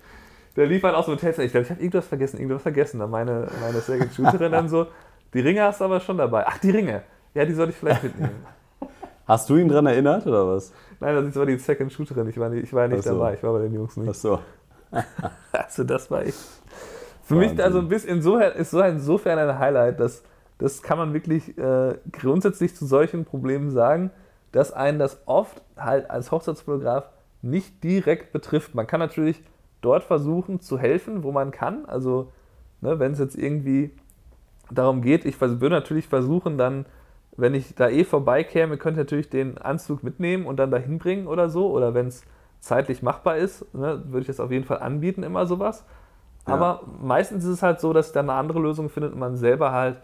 der lief halt aus dem Hotelzimmer. Ich glaube, ich habe irgendwas vergessen, irgendwas vergessen. Dann meine, meine Second Shooterin dann so, die Ringe hast du aber schon dabei. Ach, die Ringe. Ja, die sollte ich vielleicht mitnehmen. Hast du ihn dran erinnert oder was? Nein, das war die Second Shooterin. Ich war nicht, ich war nicht so. dabei. Ich war bei den Jungs nicht. Ach so. also, das war ich. Für Wahnsinn. mich also ein bisschen insofern, ist so insofern ein Highlight, dass das kann man wirklich äh, grundsätzlich zu solchen Problemen sagen, dass einen das oft halt als Hochzeitsfotograf nicht direkt betrifft. Man kann natürlich dort versuchen zu helfen, wo man kann. Also, ne, wenn es jetzt irgendwie darum geht, ich würde natürlich versuchen, dann, wenn ich da eh vorbeikäme, könnte ich natürlich den Anzug mitnehmen und dann dahin bringen oder so. Oder wenn es zeitlich machbar ist, ne, würde ich das auf jeden Fall anbieten, immer sowas. Ja. Aber meistens ist es halt so, dass ich dann eine andere Lösung findet und man selber halt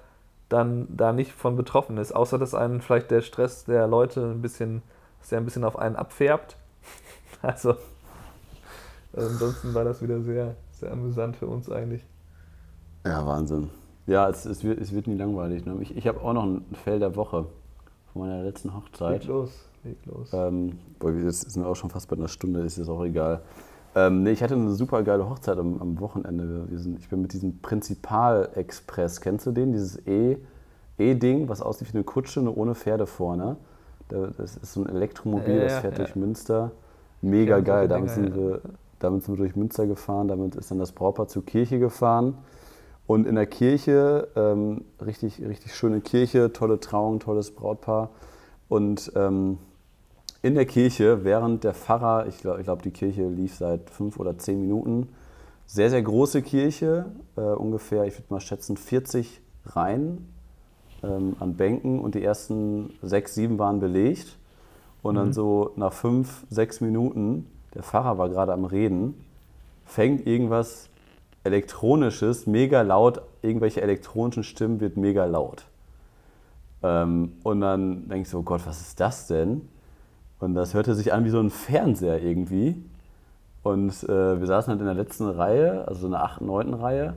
dann da nicht von betroffen ist, außer dass einen vielleicht der Stress der Leute ein bisschen, dass der ein bisschen auf einen abfärbt. Also also ansonsten war das wieder sehr, sehr amüsant für uns eigentlich. Ja, Wahnsinn. Ja, es, es, wird, es wird nie langweilig. Ne? Ich, ich habe auch noch ein Fell der Woche von meiner letzten Hochzeit. Leg los, leg los. Ähm, boah, wir sind auch schon fast bei einer Stunde, ist jetzt auch egal. Ähm, nee, ich hatte eine super geile Hochzeit am, am Wochenende. Sind, ich bin mit diesem Prinzipal-Express, kennst du den? Dieses E-Ding, e was aussieht wie eine Kutsche, nur ohne Pferde vorne. Das ist so ein Elektromobil, ja, das fährt ja. durch Münster. Mega geil. Damit sind wir damit sind wir durch Münster gefahren, damit ist dann das Brautpaar zur Kirche gefahren. Und in der Kirche, ähm, richtig, richtig schöne Kirche, tolle Trauung, tolles Brautpaar. Und ähm, in der Kirche, während der Pfarrer, ich glaube, glaub, die Kirche lief seit fünf oder zehn Minuten, sehr, sehr große Kirche, äh, ungefähr, ich würde mal schätzen, 40 Reihen ähm, an Bänken und die ersten sechs, sieben waren belegt. Und mhm. dann so nach fünf, sechs Minuten der Pfarrer war gerade am Reden, fängt irgendwas Elektronisches mega laut, irgendwelche elektronischen Stimmen wird mega laut. Ähm, und dann denke ich so, oh Gott, was ist das denn? Und das hörte sich an wie so ein Fernseher irgendwie. Und äh, wir saßen halt in der letzten Reihe, also in der 8., 9. Reihe.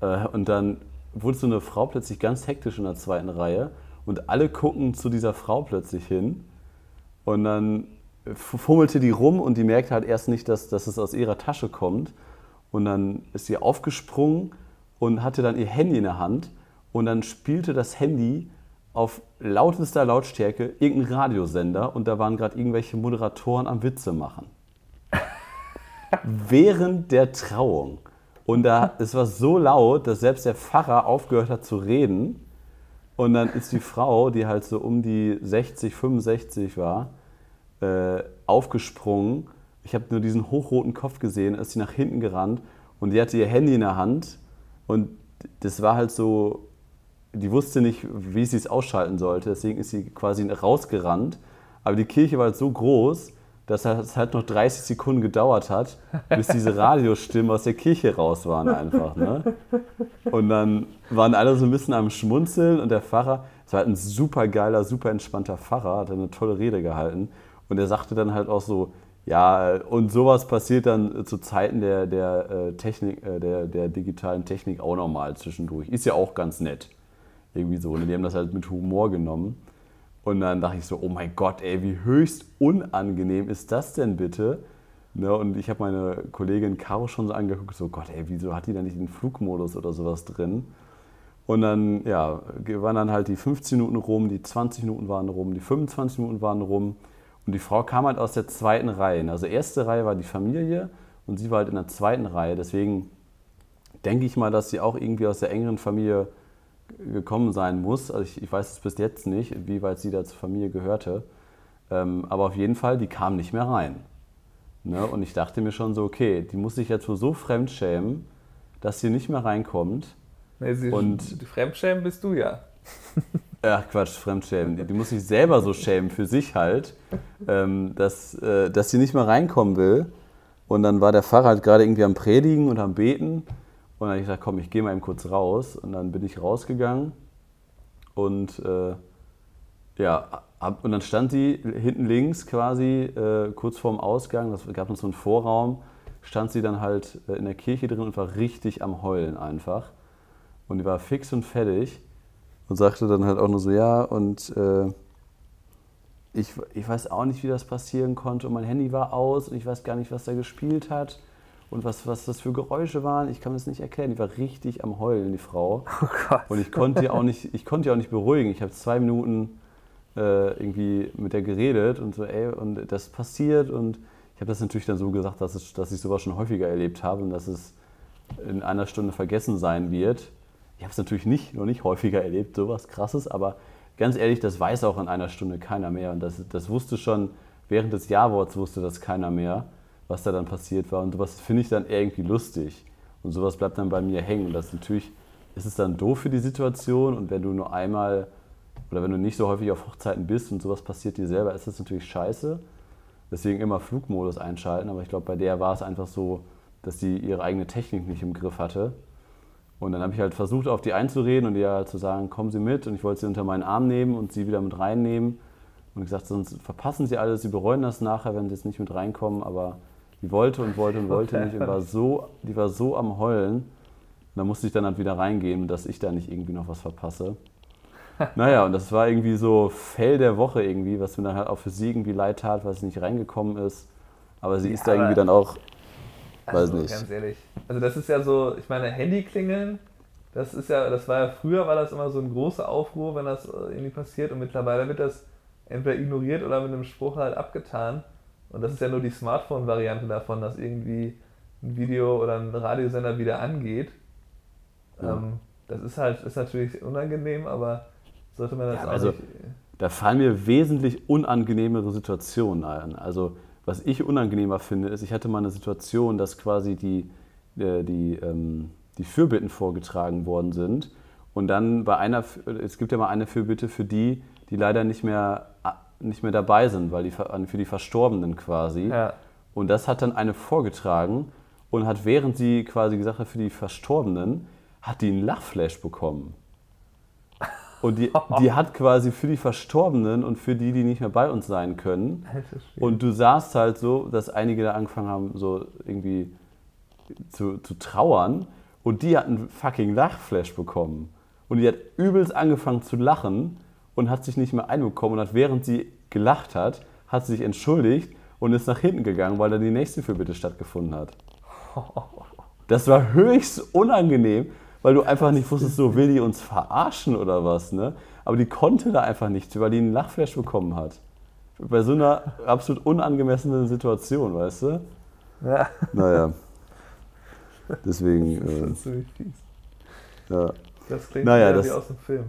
Äh, und dann wurde so eine Frau plötzlich ganz hektisch in der zweiten Reihe und alle gucken zu dieser Frau plötzlich hin. Und dann fummelte die rum und die merkte halt erst nicht, dass, dass es aus ihrer Tasche kommt. Und dann ist sie aufgesprungen und hatte dann ihr Handy in der Hand. Und dann spielte das Handy auf lautester Lautstärke irgendein Radiosender und da waren gerade irgendwelche Moderatoren am Witze machen. Während der Trauung. Und da, es war so laut, dass selbst der Pfarrer aufgehört hat zu reden. Und dann ist die Frau, die halt so um die 60, 65 war, äh, aufgesprungen. Ich habe nur diesen hochroten Kopf gesehen, ist sie nach hinten gerannt und die hatte ihr Handy in der Hand. Und das war halt so die wusste nicht, wie sie es ausschalten sollte, deswegen ist sie quasi rausgerannt. Aber die Kirche war halt so groß, dass es halt noch 30 Sekunden gedauert hat, bis diese Radiostimmen aus der Kirche raus waren einfach. Ne? Und dann waren alle so ein bisschen am Schmunzeln und der Pfarrer, es war halt ein super geiler, super entspannter Pfarrer, hat eine tolle Rede gehalten. Und er sagte dann halt auch so, ja, und sowas passiert dann zu Zeiten der, der, äh, Technik, äh, der, der digitalen Technik auch nochmal zwischendurch. Ist ja auch ganz nett. Irgendwie so. Und die haben das halt mit Humor genommen. Und dann dachte ich so, oh mein Gott, ey, wie höchst unangenehm ist das denn bitte? Ne, und ich habe meine Kollegin Caro schon so angeguckt, so Gott, ey, wieso hat die da nicht den Flugmodus oder sowas drin? Und dann, ja, waren dann halt die 15 Minuten rum, die 20 Minuten waren rum, die 25 Minuten waren rum. Und die Frau kam halt aus der zweiten Reihe. Also erste Reihe war die Familie und sie war halt in der zweiten Reihe. Deswegen denke ich mal, dass sie auch irgendwie aus der engeren Familie gekommen sein muss. Also ich, ich weiß es bis jetzt nicht, wie weit sie da zur Familie gehörte. Ähm, aber auf jeden Fall, die kam nicht mehr rein. Ne? Und ich dachte mir schon so, okay, die muss sich jetzt wohl so fremdschämen, dass sie nicht mehr reinkommt. Nee, sie und Fremdschämen bist du ja. Ach Quatsch, Fremdschämen. Die, muss sich selber so schämen für sich halt, ähm, dass, äh, dass sie nicht mehr reinkommen will. Und dann war der Pfarrer halt gerade irgendwie am Predigen und am Beten. Und dann habe ich gesagt, komm, ich gehe mal eben kurz raus. Und dann bin ich rausgegangen und äh, ja, hab, und dann stand sie hinten links quasi äh, kurz vorm Ausgang, das gab uns so einen Vorraum, stand sie dann halt äh, in der Kirche drin und war richtig am Heulen einfach. Und die war fix und fertig und sagte dann halt auch nur so, ja, und äh, ich, ich weiß auch nicht, wie das passieren konnte. Und mein Handy war aus und ich weiß gar nicht, was da gespielt hat und was, was das für Geräusche waren. Ich kann es nicht erklären. Die war richtig am Heulen, die Frau. Oh Gott. Und ich konnte die auch nicht, ich konnte auch nicht beruhigen. Ich habe zwei Minuten äh, irgendwie mit der geredet und so, ey, und das passiert. Und ich habe das natürlich dann so gesagt, dass, es, dass ich sowas schon häufiger erlebt habe und dass es in einer Stunde vergessen sein wird. Ich habe es natürlich nicht, noch nicht häufiger erlebt, sowas krasses, aber ganz ehrlich, das weiß auch in einer Stunde keiner mehr. Und das, das wusste schon, während des Jahrworts wusste das keiner mehr was da dann passiert war. Und sowas finde ich dann irgendwie lustig. Und sowas bleibt dann bei mir hängen. Und das natürlich ist es dann doof für die Situation. Und wenn du nur einmal oder wenn du nicht so häufig auf Hochzeiten bist und sowas passiert dir selber, ist das natürlich scheiße. Deswegen immer Flugmodus einschalten. Aber ich glaube, bei der war es einfach so, dass sie ihre eigene Technik nicht im Griff hatte. Und dann habe ich halt versucht, auf die einzureden und ihr halt zu sagen, kommen Sie mit. Und ich wollte sie unter meinen Arm nehmen und sie wieder mit reinnehmen. Und gesagt, sonst verpassen Sie alles, Sie bereuen das nachher, wenn Sie jetzt nicht mit reinkommen. Aber die wollte und wollte und wollte nicht und war so, die war so am Heulen. Und da musste ich dann halt wieder reingehen, dass ich da nicht irgendwie noch was verpasse. Naja, und das war irgendwie so Fell der Woche irgendwie, was mir dann halt auch für sie irgendwie leid tat, weil sie nicht reingekommen ist. Aber sie ja, ist da irgendwie dann auch, weiß also, nicht. Ganz ehrlich. Also das ist ja so, ich meine, Handyklingeln, das ist ja, das war ja früher, war das immer so ein großer Aufruhr, wenn das irgendwie passiert und mittlerweile wird das entweder ignoriert oder mit einem Spruch halt abgetan. Und das ist ja nur die Smartphone-Variante davon, dass irgendwie ein Video oder ein Radiosender wieder angeht. Ja. Ähm, das ist halt ist natürlich unangenehm, aber sollte man das ja, auch also, nicht. Da fallen mir wesentlich unangenehmere Situationen ein. Also was ich unangenehmer finde, ist, ich hatte mal eine Situation, dass quasi die, äh, die, ähm, die Fürbitten vorgetragen worden sind. Und dann bei einer, es gibt ja mal eine Fürbitte für die, die leider nicht mehr nicht mehr dabei sind, weil die für die Verstorbenen quasi. Ja. Und das hat dann eine vorgetragen und hat, während sie quasi gesagt hat, für die Verstorbenen, hat die einen Lachflash bekommen. Und die, die hat quasi für die Verstorbenen und für die, die nicht mehr bei uns sein können. Und du sahst halt so, dass einige da angefangen haben, so irgendwie zu, zu trauern. Und die hat einen fucking Lachflash bekommen. Und die hat übelst angefangen zu lachen und hat sich nicht mehr einbekommen und hat, während sie gelacht hat, hat sie sich entschuldigt und ist nach hinten gegangen, weil dann die nächste Fürbitte stattgefunden hat. Das war höchst unangenehm, weil du einfach nicht wusstest, so will die uns verarschen oder was, ne? Aber die konnte da einfach nichts, weil die einen Lachflash bekommen hat. Bei so einer absolut unangemessenen Situation, weißt du? Ja. Naja. Deswegen. Das Äh, ist ziemlich fies. ja. Das klingt Naja, das- wie aus dem Film.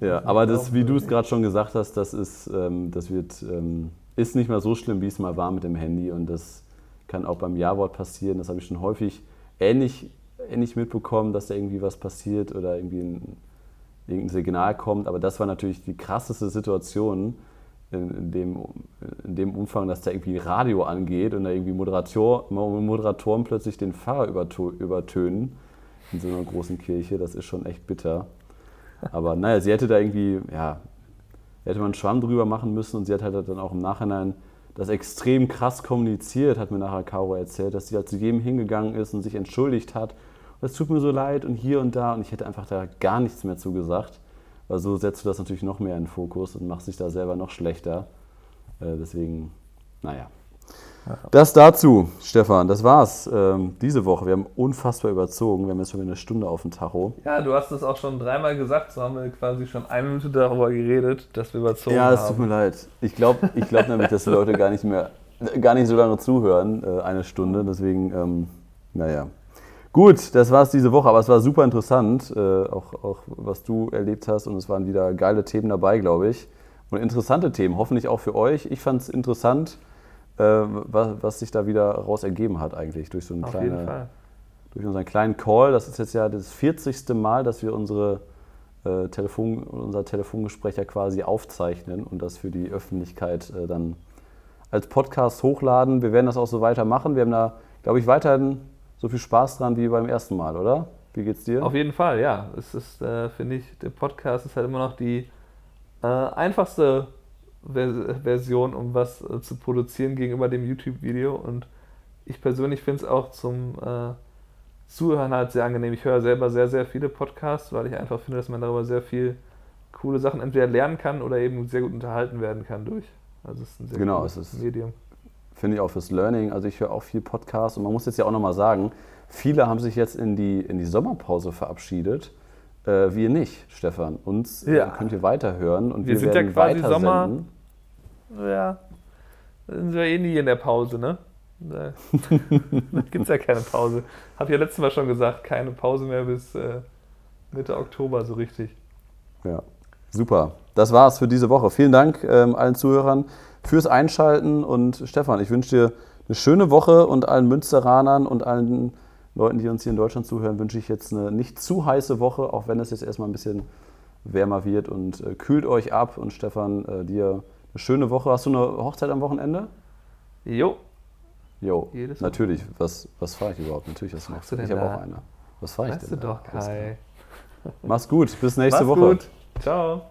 Ja, aber das, wie du es gerade schon gesagt hast, das ist, ähm, das wird, ähm, ist nicht mehr so schlimm, wie es mal war mit dem Handy und das kann auch beim Ja-Wort passieren. Das habe ich schon häufig ähnlich, ähnlich mitbekommen, dass da irgendwie was passiert oder irgendwie ein, irgendein Signal kommt. Aber das war natürlich die krasseste Situation in, in, dem, in dem Umfang, dass da irgendwie Radio angeht und da irgendwie Moderator, Moderatoren plötzlich den Pfarrer übertönen in so einer großen Kirche. Das ist schon echt bitter. Aber naja, sie hätte da irgendwie, ja, hätte man einen Schwamm drüber machen müssen und sie hat halt dann auch im Nachhinein das extrem krass kommuniziert, hat mir nachher Caro erzählt, dass sie halt zu jedem hingegangen ist und sich entschuldigt hat. Es tut mir so leid und hier und da und ich hätte einfach da gar nichts mehr zu gesagt, weil so setzt du das natürlich noch mehr in den Fokus und machst dich da selber noch schlechter. Äh, deswegen, naja. Das dazu, Stefan, das war's ähm, diese Woche. Wir haben unfassbar überzogen. Wir haben jetzt schon wieder eine Stunde auf dem Tacho. Ja, du hast es auch schon dreimal gesagt, so haben wir quasi schon eine Minute darüber geredet, dass wir überzogen Ja, es tut haben. mir leid. Ich glaube ich glaub nämlich, dass die Leute gar nicht mehr, gar nicht so lange zuhören, äh, eine Stunde. Deswegen, ähm, naja. Gut, das war's diese Woche, aber es war super interessant, äh, auch, auch was du erlebt hast und es waren wieder geile Themen dabei, glaube ich. Und interessante Themen, hoffentlich auch für euch. Ich fand es interessant, äh, was, was sich da wieder raus ergeben hat eigentlich durch so einen Auf jeden kleinen Fall. durch unseren kleinen Call. Das ist jetzt ja das 40. Mal, dass wir unsere, äh, Telefon, unser Telefongespräch ja quasi aufzeichnen und das für die Öffentlichkeit äh, dann als Podcast hochladen. Wir werden das auch so weitermachen. Wir haben da, glaube ich, weiterhin so viel Spaß dran wie beim ersten Mal, oder? Wie geht's dir? Auf jeden Fall, ja. Es ist, äh, finde ich, der Podcast ist halt immer noch die äh, einfachste Ver Version, um was äh, zu produzieren gegenüber dem YouTube-Video. Und ich persönlich finde es auch zum äh, Zuhören halt sehr angenehm. Ich höre selber sehr, sehr viele Podcasts, weil ich einfach finde, dass man darüber sehr viel coole Sachen entweder lernen kann oder eben sehr gut unterhalten werden kann durch. Also es ist ein sehr Genau, cooles es ist- Medium. Finde ich auch fürs Learning. Also ich höre auch viel Podcasts und man muss jetzt ja auch nochmal sagen, viele haben sich jetzt in die, in die Sommerpause verabschiedet. Äh, wir nicht, Stefan. Uns äh, Ja. könnt ihr weiterhören und Wir wir, sind ja werden quasi weitersenden. Sommer- Ja, sind wir eh nie in der Pause, ne? Da gibt es ja keine Pause. Hab ja letztes Mal schon gesagt, keine Pause mehr bis äh, Mitte Oktober so richtig. Ja, super. Das war's für diese Woche. Vielen Dank ähm, allen Zuhörern fürs Einschalten und Stefan, ich wünsche dir eine schöne Woche und allen Münsteranern und allen Leuten, die uns hier in Deutschland zuhören, wünsche ich jetzt eine nicht zu heiße Woche, auch wenn es jetzt erstmal ein bisschen wärmer wird und äh, kühlt euch ab und Stefan, äh, dir eine schöne Woche. Hast du eine Hochzeit am Wochenende? Jo, Jo, Jedes Mal. natürlich. Was, was fahre ich überhaupt? Natürlich hast du eine machst du denn Ich habe auch eine. Was fahre ich weißt du denn? da? doch. Kai. Mach's gut. Bis nächste Mach's Woche. gut. Ciao.